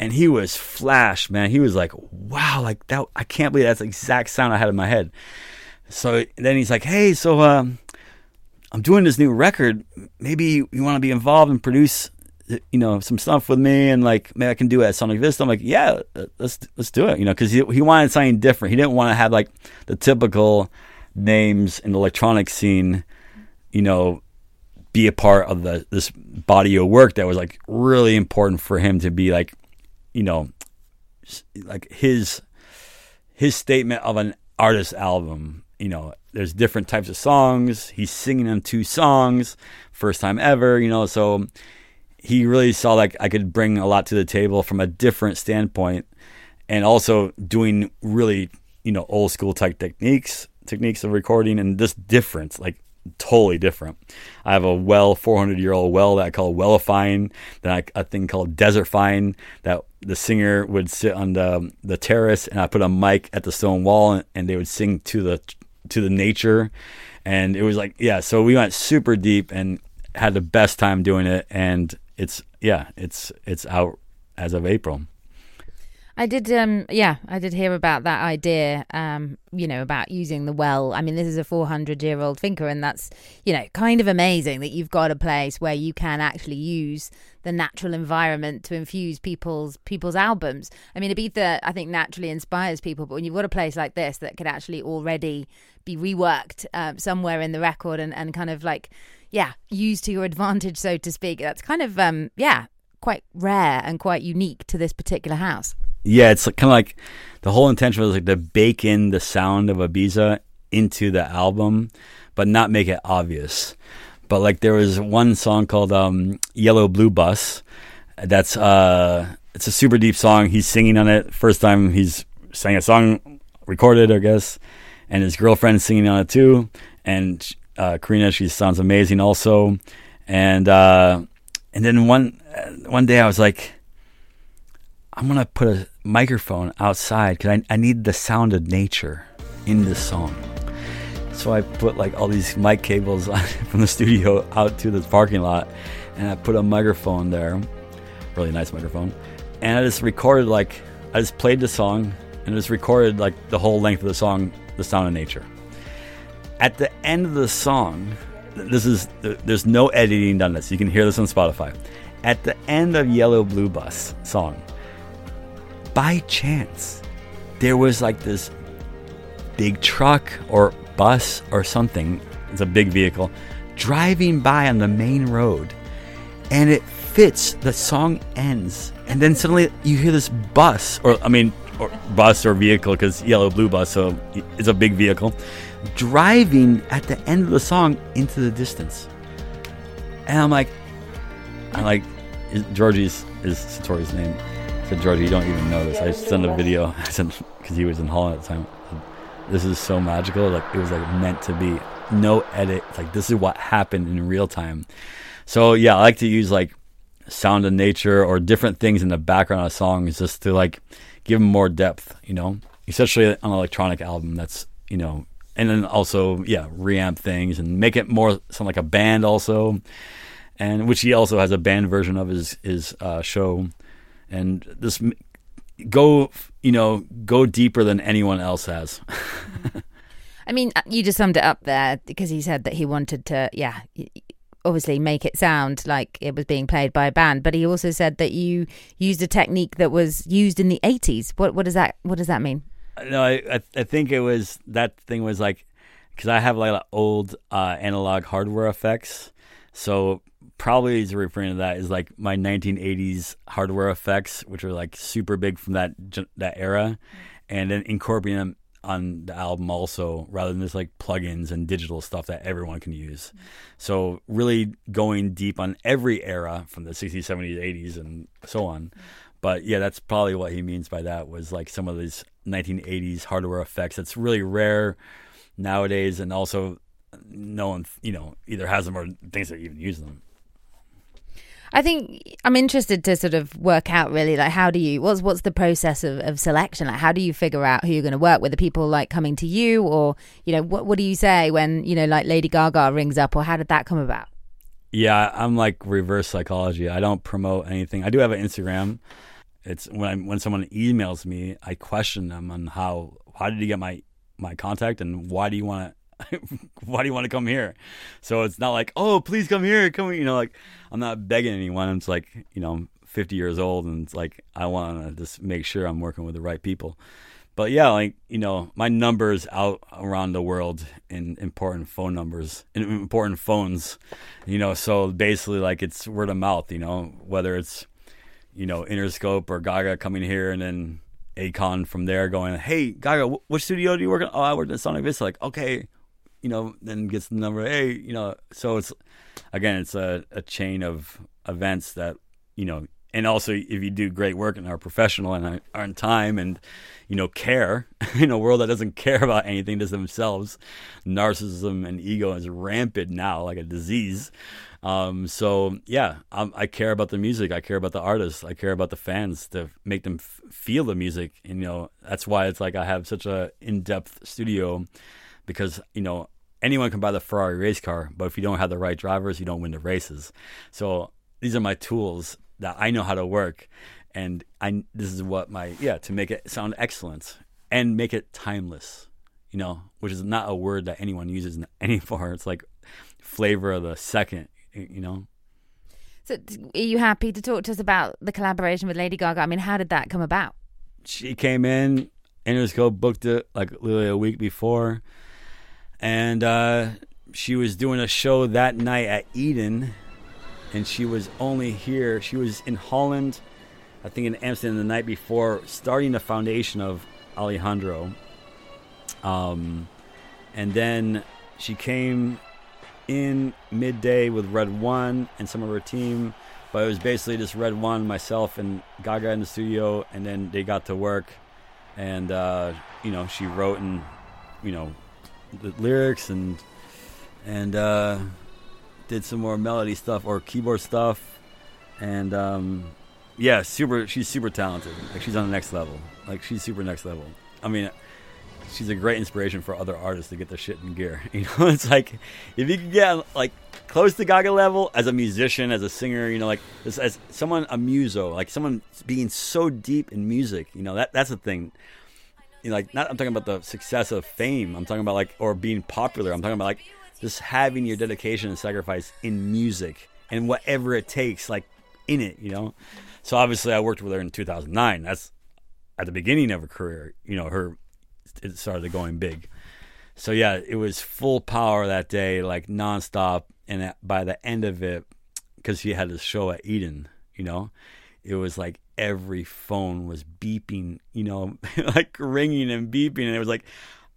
And he was flash, man. He was like, wow, like that. I can't believe that's the exact sound I had in my head. So then he's like, hey, so um, I'm doing this new record. Maybe you want to be involved and produce, you know, some stuff with me, and like maybe I can do it at Sonic Vista. I'm like, yeah, let's let's do it, you know, because he he wanted something different. He didn't want to have like the typical names in the electronic scene, you know, be a part of the this body of work that was like really important for him to be like, you know, like his his statement of an artist album. You know, there's different types of songs. He's singing on two songs, first time ever. You know, so he really saw like I could bring a lot to the table from a different standpoint, and also doing really you know old school type techniques techniques of recording and this difference, like totally different. I have a well 400 year old well that I call wellifying, then I, a thing called desertifying that the singer would sit on the the terrace and I put a mic at the stone wall and, and they would sing to the to the nature and it was like yeah so we went super deep and had the best time doing it and it's yeah it's it's out as of April. I did, um, yeah, I did hear about that idea, um, you know, about using the well. I mean, this is a 400 year old thinker, and that's, you know, kind of amazing that you've got a place where you can actually use the natural environment to infuse people's people's albums. I mean, Ibiza, I think, naturally inspires people, but when you've got a place like this that could actually already be reworked um, somewhere in the record and, and kind of like, yeah, used to your [LAUGHS] advantage, so to speak, that's kind of, um, yeah, quite rare and quite unique to this particular house yeah, it's kind of like the whole intention was like to bake in the sound of Ibiza into the album, but not make it obvious. But like there was one song called um, "Yellow Blue Bus." That's uh, it's a super deep song. He's singing on it. First time he's sang a song recorded, I guess, and his girlfriend's singing on it too. And uh, Karina, she sounds amazing also. And uh, and then one one day I was like, I'm gonna put a microphone outside because I, I need the sound of nature in this song. So I put like all these mic cables [LAUGHS] from the studio out to the parking lot, and I put a microphone there, really nice microphone, and I just recorded like I just played the song and it was recorded like the whole length of the song, the sound of nature. At the end of the song, this is there's no editing done this. You can hear this on Spotify. At the end of Yellow Blue Bus song, by chance, there was like this big truck or bus or something, it's a big vehicle, driving by on the main road. And it fits, the song ends. And then suddenly you hear this bus, or I mean, or bus or vehicle, because yellow blue bus, so it's a big vehicle, driving at the end of the song into the distance. And I'm like, I'm like, Georgie's is Satori's name said, George, you don't even know this. I sent a video. [LAUGHS] Because he was in Holland at the time. This is so magical. Like it was like meant to be. No edit. Like this is what happened in real time. So yeah, I like to use like sound of nature or different things in the background of songs just to like give them more depth. You know, especially on an electronic album. That's you know, and then also yeah, reamp things and make it more sound like a band also. And which he also has a band version of his his uh, show and this go you know go deeper than anyone else has. [LAUGHS] I mean uh, you just summed it up there because he said that he wanted to yeah obviously make it sound like it was being played by a band but he also said that you used a technique that was used in the 80s what what does that what does that mean? No i i think it was that thing was like because i have like old uh, analog hardware effects so probably is referring to that is like my 1980s hardware effects, which are like super big from that that era, and then incorporating them on the album also, rather than just like plugins and digital stuff that everyone can use. So really going deep on every era from the 60s, 70s, 80s, and so on. But yeah, that's probably what he means by that was like some of these 1980s hardware effects. That's really rare nowadays, and also no one you know either has them or thinks they even use them. I think I'm interested to sort of work out really like how do you what's what's the process of, of selection like how do you figure out who you're going to work with the people like coming to you or you know what what do you say when you know like Lady Gaga rings up or how did that come about? Yeah, I'm like reverse psychology. I don't promote anything. I do have an Instagram. It's when I, when someone emails me, I question them on how how did you get my my contact and why do you want to [LAUGHS] why do you want to come here? So it's not like, oh, please come here, come. You know, like I'm not begging anyone. It's like you know, I'm 50 years old, and it's like I want to just make sure I'm working with the right people. But yeah, like you know, my numbers out around the world in important phone numbers, in important phones. You know, so basically, like it's word of mouth. You know, whether it's you know Interscope or Gaga coming here, and then Akon from there going, "Hey, Gaga, which studio do you work in?" Oh, I work at Sonic Vista. Like, okay, you know, then gets the number. Hey, you know, so it's again, it's a, a chain of events that you know, and also if you do great work and are professional and are in time and you know care [LAUGHS] in a world that doesn't care about anything just themselves, narcissism and ego is rampant now, like a disease. Um, so yeah, I'm, i care about the music. I care about the artists. I care about the fans to make them f- feel the music. And you know, that's why it's like I have such a in-depth studio because you know anyone can buy the Ferrari race car, but if you don't have the right drivers, you don't win the races. So these are my tools that I know how to work, and I this is what my yeah to make it sound excellent and make it timeless. You know, which is not a word that anyone uses [LAUGHS] anymore. It's like flavor of the second. You know. So, are you happy to talk to us about the collaboration with Lady Gaga? I mean, how did that come about? She came in, Interscope booked it like literally a week before and uh, she was doing a show that night at Eden, and she was only here. She was in Holland, I think in Amsterdam the night before, starting the foundation of Alejandro. Um, and then she came in midday with Red One and some of her team, but it was basically just Red One, myself, and Gaga in the studio, and then they got to work, and uh, you know she wrote and you know the lyrics and and uh, did some more melody stuff or keyboard stuff, and um, yeah, super. She's super talented. Like she's on the next level. Like she's super next level. I mean, she's a great inspiration for other artists to get their shit in gear. [LAUGHS] You know, it's like if you can get like close to Gaga level as a musician, as a singer, you know, like as, someone a muso, like someone being so deep in music. You know, that that's the thing you know, like not I'm talking about the success of fame. I'm talking about like or being popular. I'm talking about like just having your dedication and sacrifice in music and whatever it takes, like in it, you know. So obviously, I worked with her in 2009. That's at the beginning of her career. You know, her it started going big. So yeah, it was full power that day, like nonstop. And by the end of it, because she had a show at Eden, you know, it was like every phone was beeping, you know, [LAUGHS] like ringing and beeping. And it was like,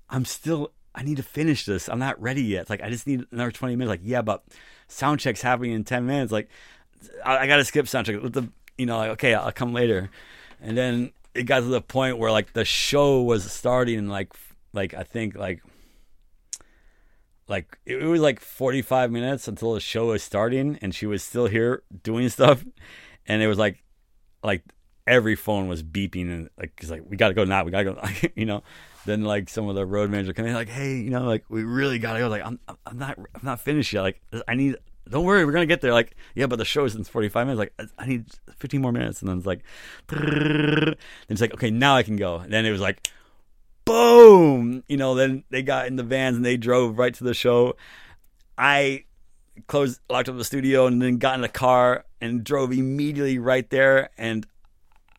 I'm still, I need to finish this. I'm not ready yet. It's like, I just need another 20 minutes. Like, yeah, but sound check's happening in 10 minutes. Like, I, I got to skip sound check. Let the, you know, like, okay, I'll come later. And then it got to the point where like the show was starting, like, like I think like, like it was like 45 minutes until the show was starting and she was still here doing [LAUGHS] stuff and it was like like every phone was beeping and like he's like we gotta go now we gotta go [LAUGHS] you know? Then like some of the road manager come in like hey you know like we really gotta go like I'm I'm not I'm not finished yet like I need don't worry we're gonna get there like yeah but the show is in 45 minutes like I need 15 more minutes and then it's like then it's like okay now I can go and then it was like boom you know then they got in the vans and they drove right to the show I closed locked up the studio and then got in the car and drove immediately right there and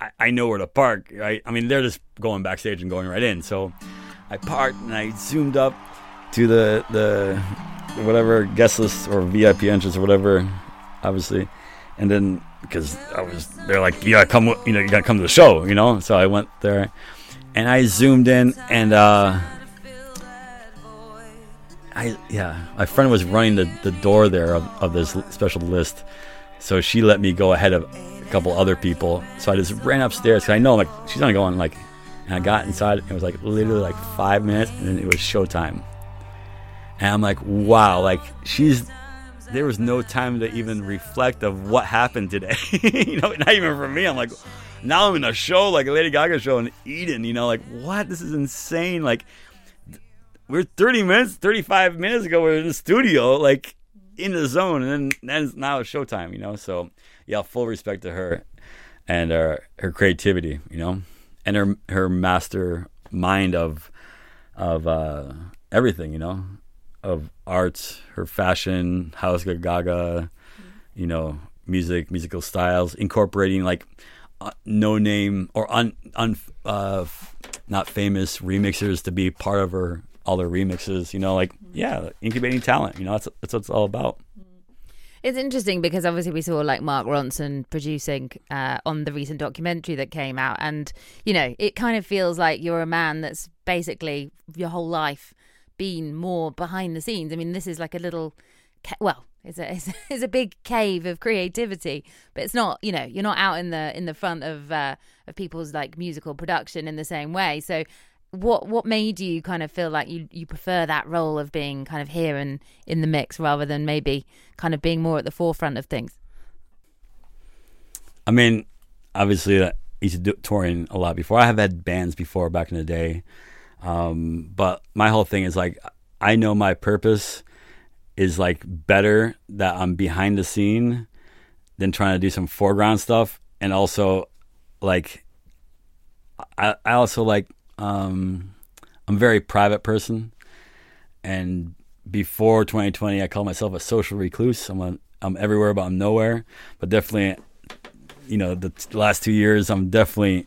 I, I know where to park right? I mean they're just going backstage and going right in. So I parked and I zoomed up to the the whatever guest list or VIP entrance or whatever obviously, and then because I was, they're like, you gotta come, you know, you gotta come to the show, you know. So I went there, and I zoomed in, and uh, I yeah, my friend was running the, the door there of, of this special list, so she let me go ahead of a couple other people. So I just ran upstairs because I know like she's not going like, and I got inside. It was like literally like five minutes, and then it was showtime. And I'm like, wow, like she's there was no time to even reflect of what happened today. [LAUGHS] you know, not even for me. I'm like, now I'm in a show like a Lady Gaga show in Eden. You know, like what? This is insane. Like we're 30 minutes, 35 minutes ago. We are in the studio, like in the zone, and then, then now it's showtime. You know, so yeah, full respect to her and her her creativity. You know, and her her master mind of of uh, everything. You know, of art, her fashion, House Gaga, you know, music, musical styles, incorporating like uh, no name or un, un uh, not famous remixers to be part of her all her remixes. You know, like yeah, incubating talent. You know, that's that's what it's all about. It's interesting because obviously we saw like Mark Ronson producing uh, on the recent documentary that came out, and you know, it kind of feels like you're a man that's basically your whole life been more behind the scenes. I mean, this is like a little, ca- well, it's a, [LAUGHS] it's a, it's a big cave of creativity, but it's not. You know, you're not out in the in the front of uh, of people's like musical production in the same way. So, what what made you kind of feel like you you prefer that role of being kind of here and in the mix rather than maybe kind of being more at the forefront of things? I mean, obviously, I used to do touring a lot before. I have had bands before back in the day. Um, but my whole thing is like, I know my purpose is like better that I'm behind the scene than trying to do some foreground stuff. And also, like, I, I also like, um, I'm a very private person. And before 2020, I call myself a social recluse. I'm, a, I'm everywhere, but I'm nowhere. But definitely, you know, the last two years, I'm definitely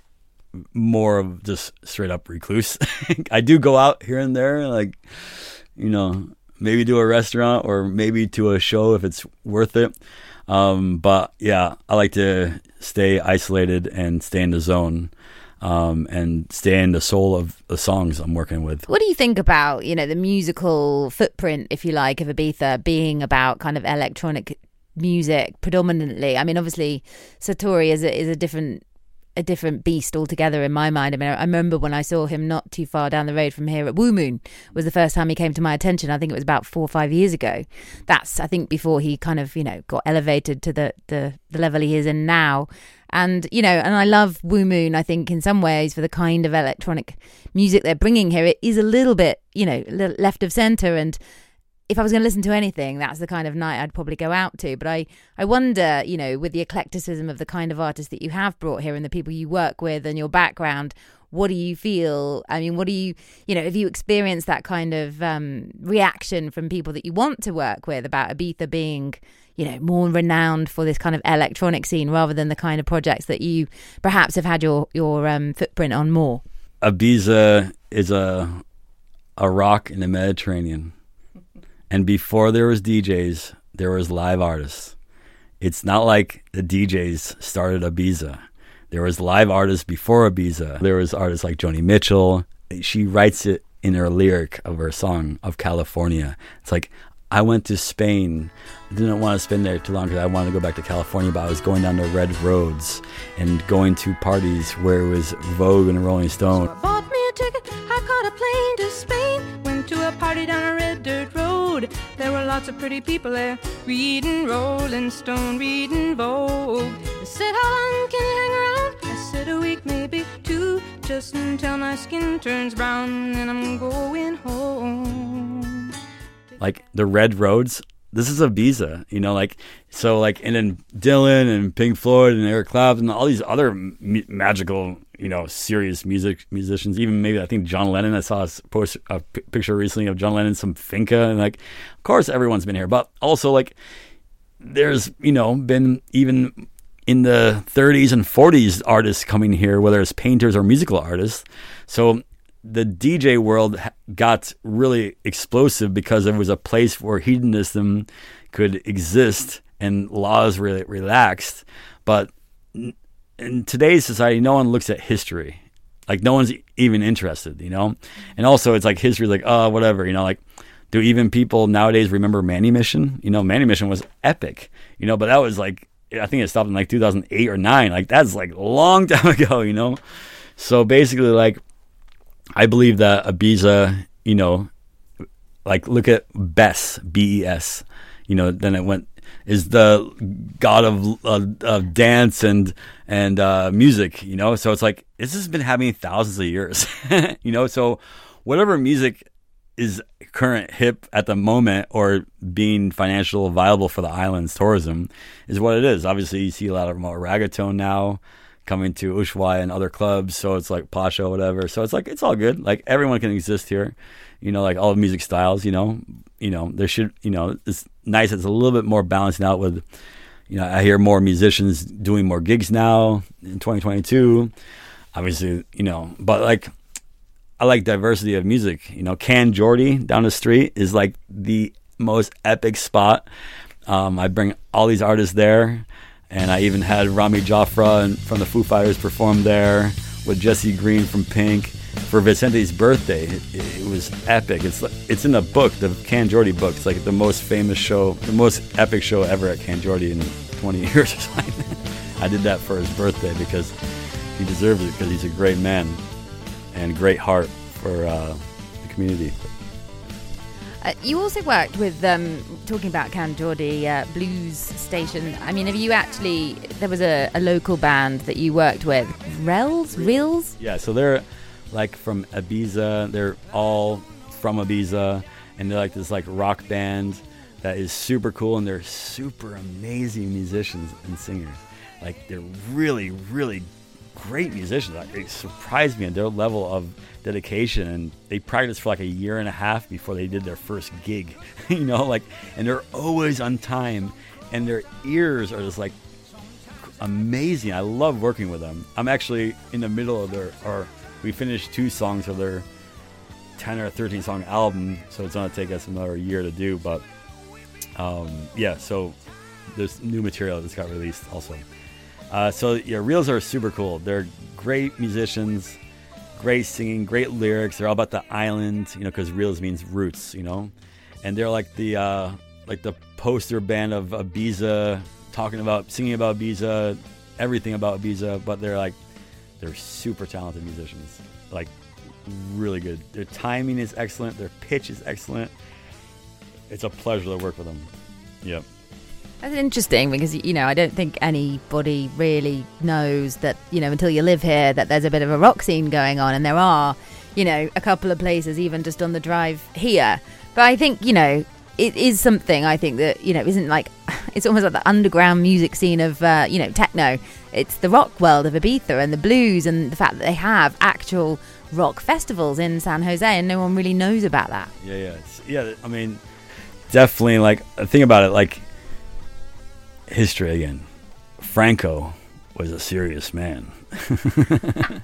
more of just straight up recluse. [LAUGHS] I do go out here and there, like you know, maybe do a restaurant or maybe to a show if it's worth it. Um, but yeah, I like to stay isolated and stay in the zone. Um, and stay in the soul of the songs I'm working with. What do you think about, you know, the musical footprint, if you like, of Ibiza being about kind of electronic music predominantly? I mean, obviously, Satori is a, is a different a different beast altogether in my mind. I mean, I remember when I saw him not too far down the road from here at WooMoon was the first time he came to my attention. I think it was about four or five years ago. That's I think before he kind of you know got elevated to the the, the level he is in now. And you know, and I love WooMoon. I think in some ways for the kind of electronic music they're bringing here, it is a little bit you know left of center and if I was going to listen to anything, that's the kind of night I'd probably go out to. But I, I wonder, you know, with the eclecticism of the kind of artists that you have brought here and the people you work with and your background, what do you feel? I mean, what do you, you know, have you experienced that kind of um, reaction from people that you want to work with about Ibiza being, you know, more renowned for this kind of electronic scene rather than the kind of projects that you perhaps have had your your um, footprint on more? Ibiza is a a rock in the Mediterranean and before there was DJs, there was live artists. It's not like the DJs started Ibiza. There was live artists before Ibiza. There was artists like Joni Mitchell. She writes it in her lyric of her song of California. It's like I went to Spain. I Didn't want to spend there too long because I wanted to go back to California, but I was going down the red roads and going to parties where it was Vogue and Rolling Stone. So I bought me a ticket. I caught a plane to Spain. Went to a party down a red. There were lots of pretty people there, reading Rolling Stone, reading Vogue. They said, How long can you hang around? I said, A week, maybe two, just until my skin turns brown, and I'm going home. Like the red roads, this is a Ibiza, you know, like so, like and then Dylan and Pink Floyd and Eric Clapton and all these other m- magical, you know, serious music musicians. Even maybe I think John Lennon. I saw a post a p- picture recently of John Lennon, some finca, and like, of course, everyone's been here, but also like, there's you know been even in the 30s and 40s artists coming here, whether it's painters or musical artists. So the DJ world got really explosive because there was a place where hedonism could exist and laws relaxed. But in today's society, no one looks at history. Like no one's even interested, you know. And also, it's like history, like oh, whatever, you know. Like, do even people nowadays remember Manumission? You know, Manumission was epic, you know. But that was like, I think it stopped in like 2008 or nine. Like that's like a long [LAUGHS] time ago, you know. So basically, like, I believe that Ibiza, you know, like look at Bes, B E S, you know. Then it went is the god of, uh, of dance and and uh, music, you know. So it's like this has been happening thousands of years, [LAUGHS] you know. So whatever music is current hip at the moment or being financial viable for the island's tourism is what it is. Obviously, you see a lot of more reggaeton now coming to Ushuaia and other clubs. So it's like Pacha, whatever. So it's like it's all good. Like everyone can exist here, you know, like all the music styles. You know, you know there should you know it's nice. It's a little bit more balanced out with. You know, I hear more musicians doing more gigs now in 2022. Obviously, you know, but like I like diversity of music. You know, Can Jordi down the street is like the most epic spot. Um, I bring all these artists there, and I even had Rami Jaffee from the Foo Fighters perform there with Jesse Green from Pink for Vicente's birthday. It, it, was epic. It's it's in the book, the Can Jordi book. It's like the most famous show, the most epic show ever at Can Jordi in 20 [LAUGHS] years or something. I did that for his birthday because he deserves it because he's a great man and great heart for uh, the community. Uh, you also worked with um, talking about Can Jordi uh, Blues Station. I mean, have you actually? There was a, a local band that you worked with, Rels, Reels. Yeah, so they're like from Ibiza. They're all from Ibiza, and they're like this like rock band that is super cool, and they're super amazing musicians and singers. Like they're really, really great musicians. Like, it surprised me at their level of dedication, and they practiced for like a year and a half before they did their first gig. [LAUGHS] you know, like, and they're always on time, and their ears are just like amazing. I love working with them. I'm actually in the middle of their, or we finished two songs of their 10 or 13 song album, so it's gonna take us another year to do. But um, yeah, so there's new material that's got released also. Uh, so yeah, Reels are super cool. They're great musicians, great singing, great lyrics. They're all about the island, you know, because Reels means roots, you know, and they're like the uh, like the poster band of Ibiza, talking about singing about Ibiza, everything about Ibiza. But they're like they're super talented musicians, like really good. Their timing is excellent. Their pitch is excellent. It's a pleasure to work with them. Yep. That's interesting because you know I don't think anybody really knows that you know until you live here that there's a bit of a rock scene going on, and there are you know a couple of places even just on the drive here. But I think you know it is something I think that you know isn't like [SIGHS] it's almost like the underground music scene of uh, you know techno. It's the rock world of Ibiza and the blues and the fact that they have actual rock festivals in San Jose and no one really knows about that. Yeah, yeah, yeah. I mean, definitely. Like think about it. Like history again. Franco was a serious man. [LAUGHS]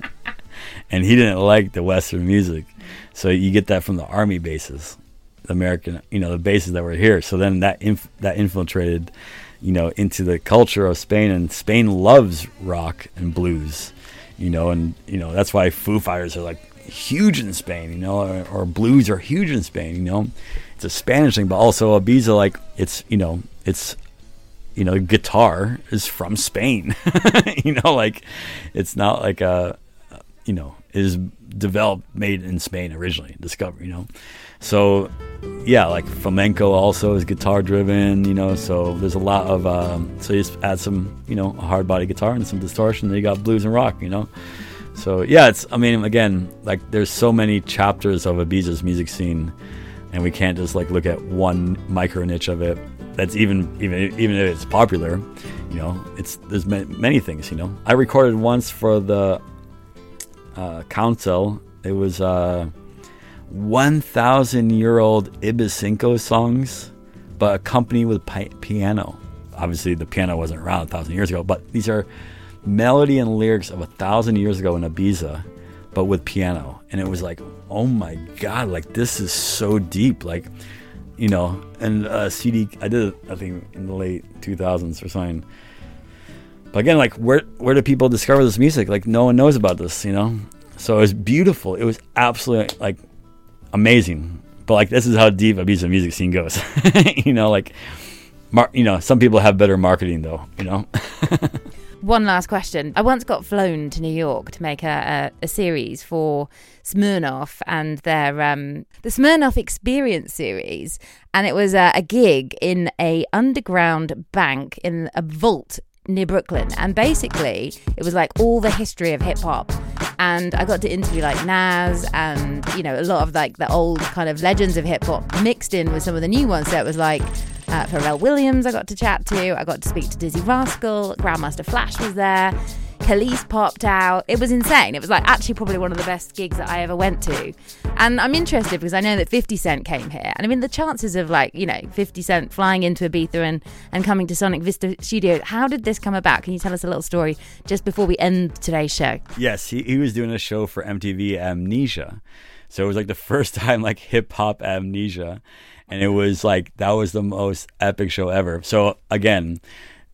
and he didn't like the Western music. So you get that from the army bases, the American, you know, the bases that were here. So then that inf- that infiltrated, you know, into the culture of Spain. And Spain loves rock and blues, you know, and you know that's why Foo Fighters are like huge in Spain, you know, or, or blues are huge in Spain, you know. It's a Spanish thing, but also Ibiza, like it's you know, it's you know, guitar is from Spain. [LAUGHS] you know, like it's not like a, you know, is developed, made in Spain originally, discovered, you know. So, yeah, like flamenco also is guitar driven, you know. So there's a lot of, um, so you just add some, you know, a hard body guitar and some distortion, then you got blues and rock, you know. So yeah, it's, I mean, again, like there's so many chapters of Ibiza's music scene, and we can't just like look at one micro niche of it that's even even even if it's popular, you know, it's there's many things. You know, I recorded once for the uh, council. It was uh, one thousand year old Ibicenco songs, but accompanied with pi- piano. Obviously, the piano wasn't around a thousand years ago, but these are melody and lyrics of a thousand years ago in Ibiza, but with piano. And it was like, oh my god, like this is so deep. Like you know, and uh, CD. I did I think, in the late 2000s or something. But again, like, where where do people discover this music? Like, no one knows about this, you know. So it was beautiful. It was absolutely like amazing. But like, this is how deep Ibiza music scene goes. [LAUGHS] you know, like, mar- you know, some people have better marketing though. You know. [LAUGHS] One last question. I once got flown to New York to make a, a, a series for Smirnoff and their um, the Smirnoff Experience series, and it was a, a gig in a underground bank in a vault near Brooklyn. And basically, it was like all the history of hip hop. And I got to interview like Nas and, you know, a lot of like the old kind of legends of hip hop mixed in with some of the new ones. So it was like uh, Pharrell Williams, I got to chat to. I got to speak to Dizzee Rascal. Grandmaster Flash was there. Kelis popped out. It was insane. It was like actually probably one of the best gigs that I ever went to. And I'm interested because I know that 50 Cent came here. And I mean, the chances of like, you know, 50 Cent flying into Ibiza and, and coming to Sonic Vista Studio, how did this come about? Can you tell us a little story just before we end today's show? Yes, he, he was doing a show for MTV Amnesia. So it was like the [LAUGHS] first time like hip hop amnesia. And it was like, that was the most epic show ever. So again,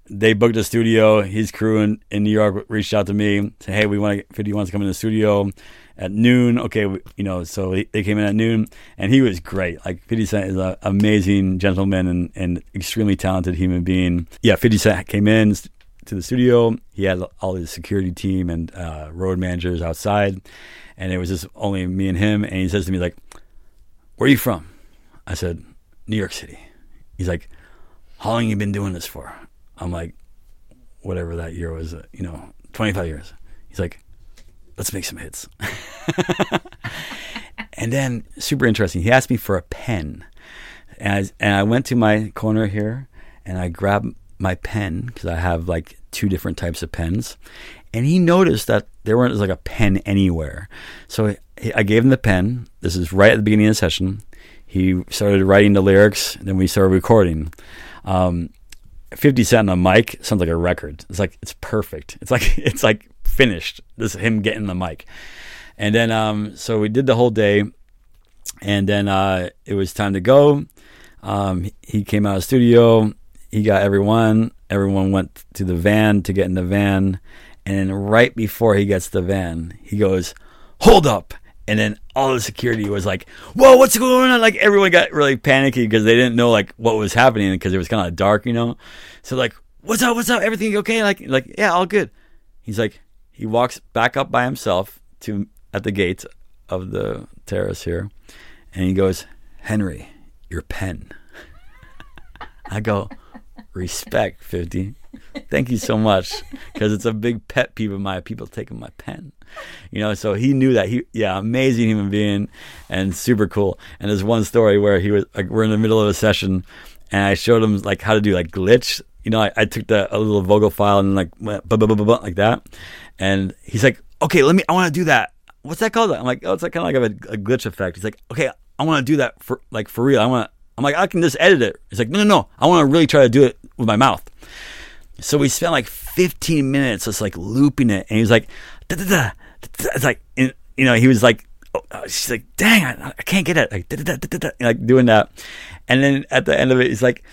they booked a studio. His crew in, in New York reached out to me, said, "Hey, we want 50 wants to come in the studio at noon." Okay, we, you know, so they came in at noon, and he was great. Like 50 Cent is an amazing gentleman and, and extremely talented human being. Yeah, 50 Cent came in to the studio. He had all his security team and uh, road managers outside, and it was just only me and him. And he says to me like, "Where are you from?" I said, "New York City." He's like, "How long you been doing this for?" I'm like, whatever that year was, uh, you know, 25 years. He's like, let's make some hits. [LAUGHS] and then, super interesting, he asked me for a pen. And I, and I went to my corner here and I grabbed my pen because I have like two different types of pens. And he noticed that there weren't like a pen anywhere. So I gave him the pen. This is right at the beginning of the session. He started writing the lyrics, then we started recording. Um, 50 Cent on a mic sounds like a record. It's like it's perfect. It's like [LAUGHS] it's like finished. This is him getting the mic. And then um so we did the whole day and then uh it was time to go. Um he came out of studio, he got everyone, everyone went to the van to get in the van and right before he gets the van, he goes, "Hold up." And then all the security was like, "Whoa, what's going on?" Like everyone got really panicky because they didn't know like what was happening because it was kind of dark, you know. So like, "What's up? What's up? Everything okay?" Like, like yeah, all good. He's like, he walks back up by himself to at the gate of the terrace here, and he goes, "Henry, your pen." [LAUGHS] I go, "Respect, fifty. Thank you so much because it's a big pet peeve of mine. People taking my pen." You know so he knew that he yeah amazing human being and super cool. And there's one story where he was like we're in the middle of a session and i showed him like how to do like glitch. You know i, I took the a little vocal file and like went blah, blah, blah, blah, blah, like that. And he's like okay let me i want to do that. What's that called? I'm like oh it's like kind of like a, a glitch effect. He's like okay i want to do that for like for real. I want to i'm like i can just edit it. He's like no no no. I want to really try to do it with my mouth. So we spent like 15 minutes just like looping it. And he's like da, da, da, it's like you know he was like oh, uh, she's like dang I, I can't get it. Like, da, da, da, like doing that. And then at the end of it he's like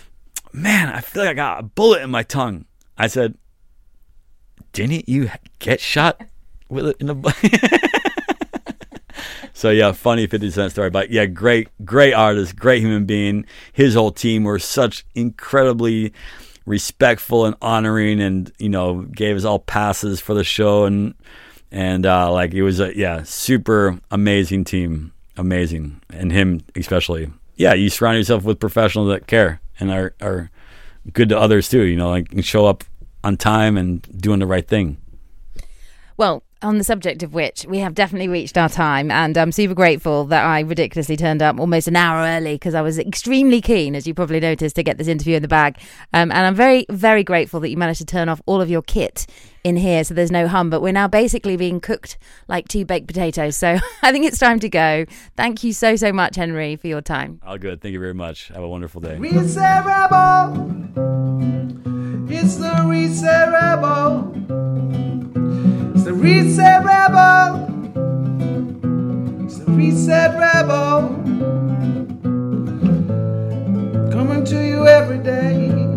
man I feel like I got a bullet in my tongue. I said didn't you get shot with it in the [LAUGHS] so yeah funny 50 cent story but yeah great great artist great human being. His whole team were such incredibly respectful and honoring and you know gave us all passes for the show and and uh, like it was a yeah super amazing team. Amazing. And him especially. Yeah you surround yourself with professionals that care and are are good to others too you know like show up on time and doing the right thing. Well on the subject of which, we have definitely reached our time, and I'm super grateful that I ridiculously turned up almost an hour early because I was extremely keen, as you probably noticed, to get this interview in the bag. Um, and I'm very, very grateful that you managed to turn off all of your kit in here so there's no hum. But we're now basically being cooked like two baked potatoes. So [LAUGHS] I think it's time to go. Thank you so, so much, Henry, for your time. All good. Thank you very much. Have a wonderful day. Reset Rebel. It's the it's a reset rebel. It's a reset rebel. Coming to you every day.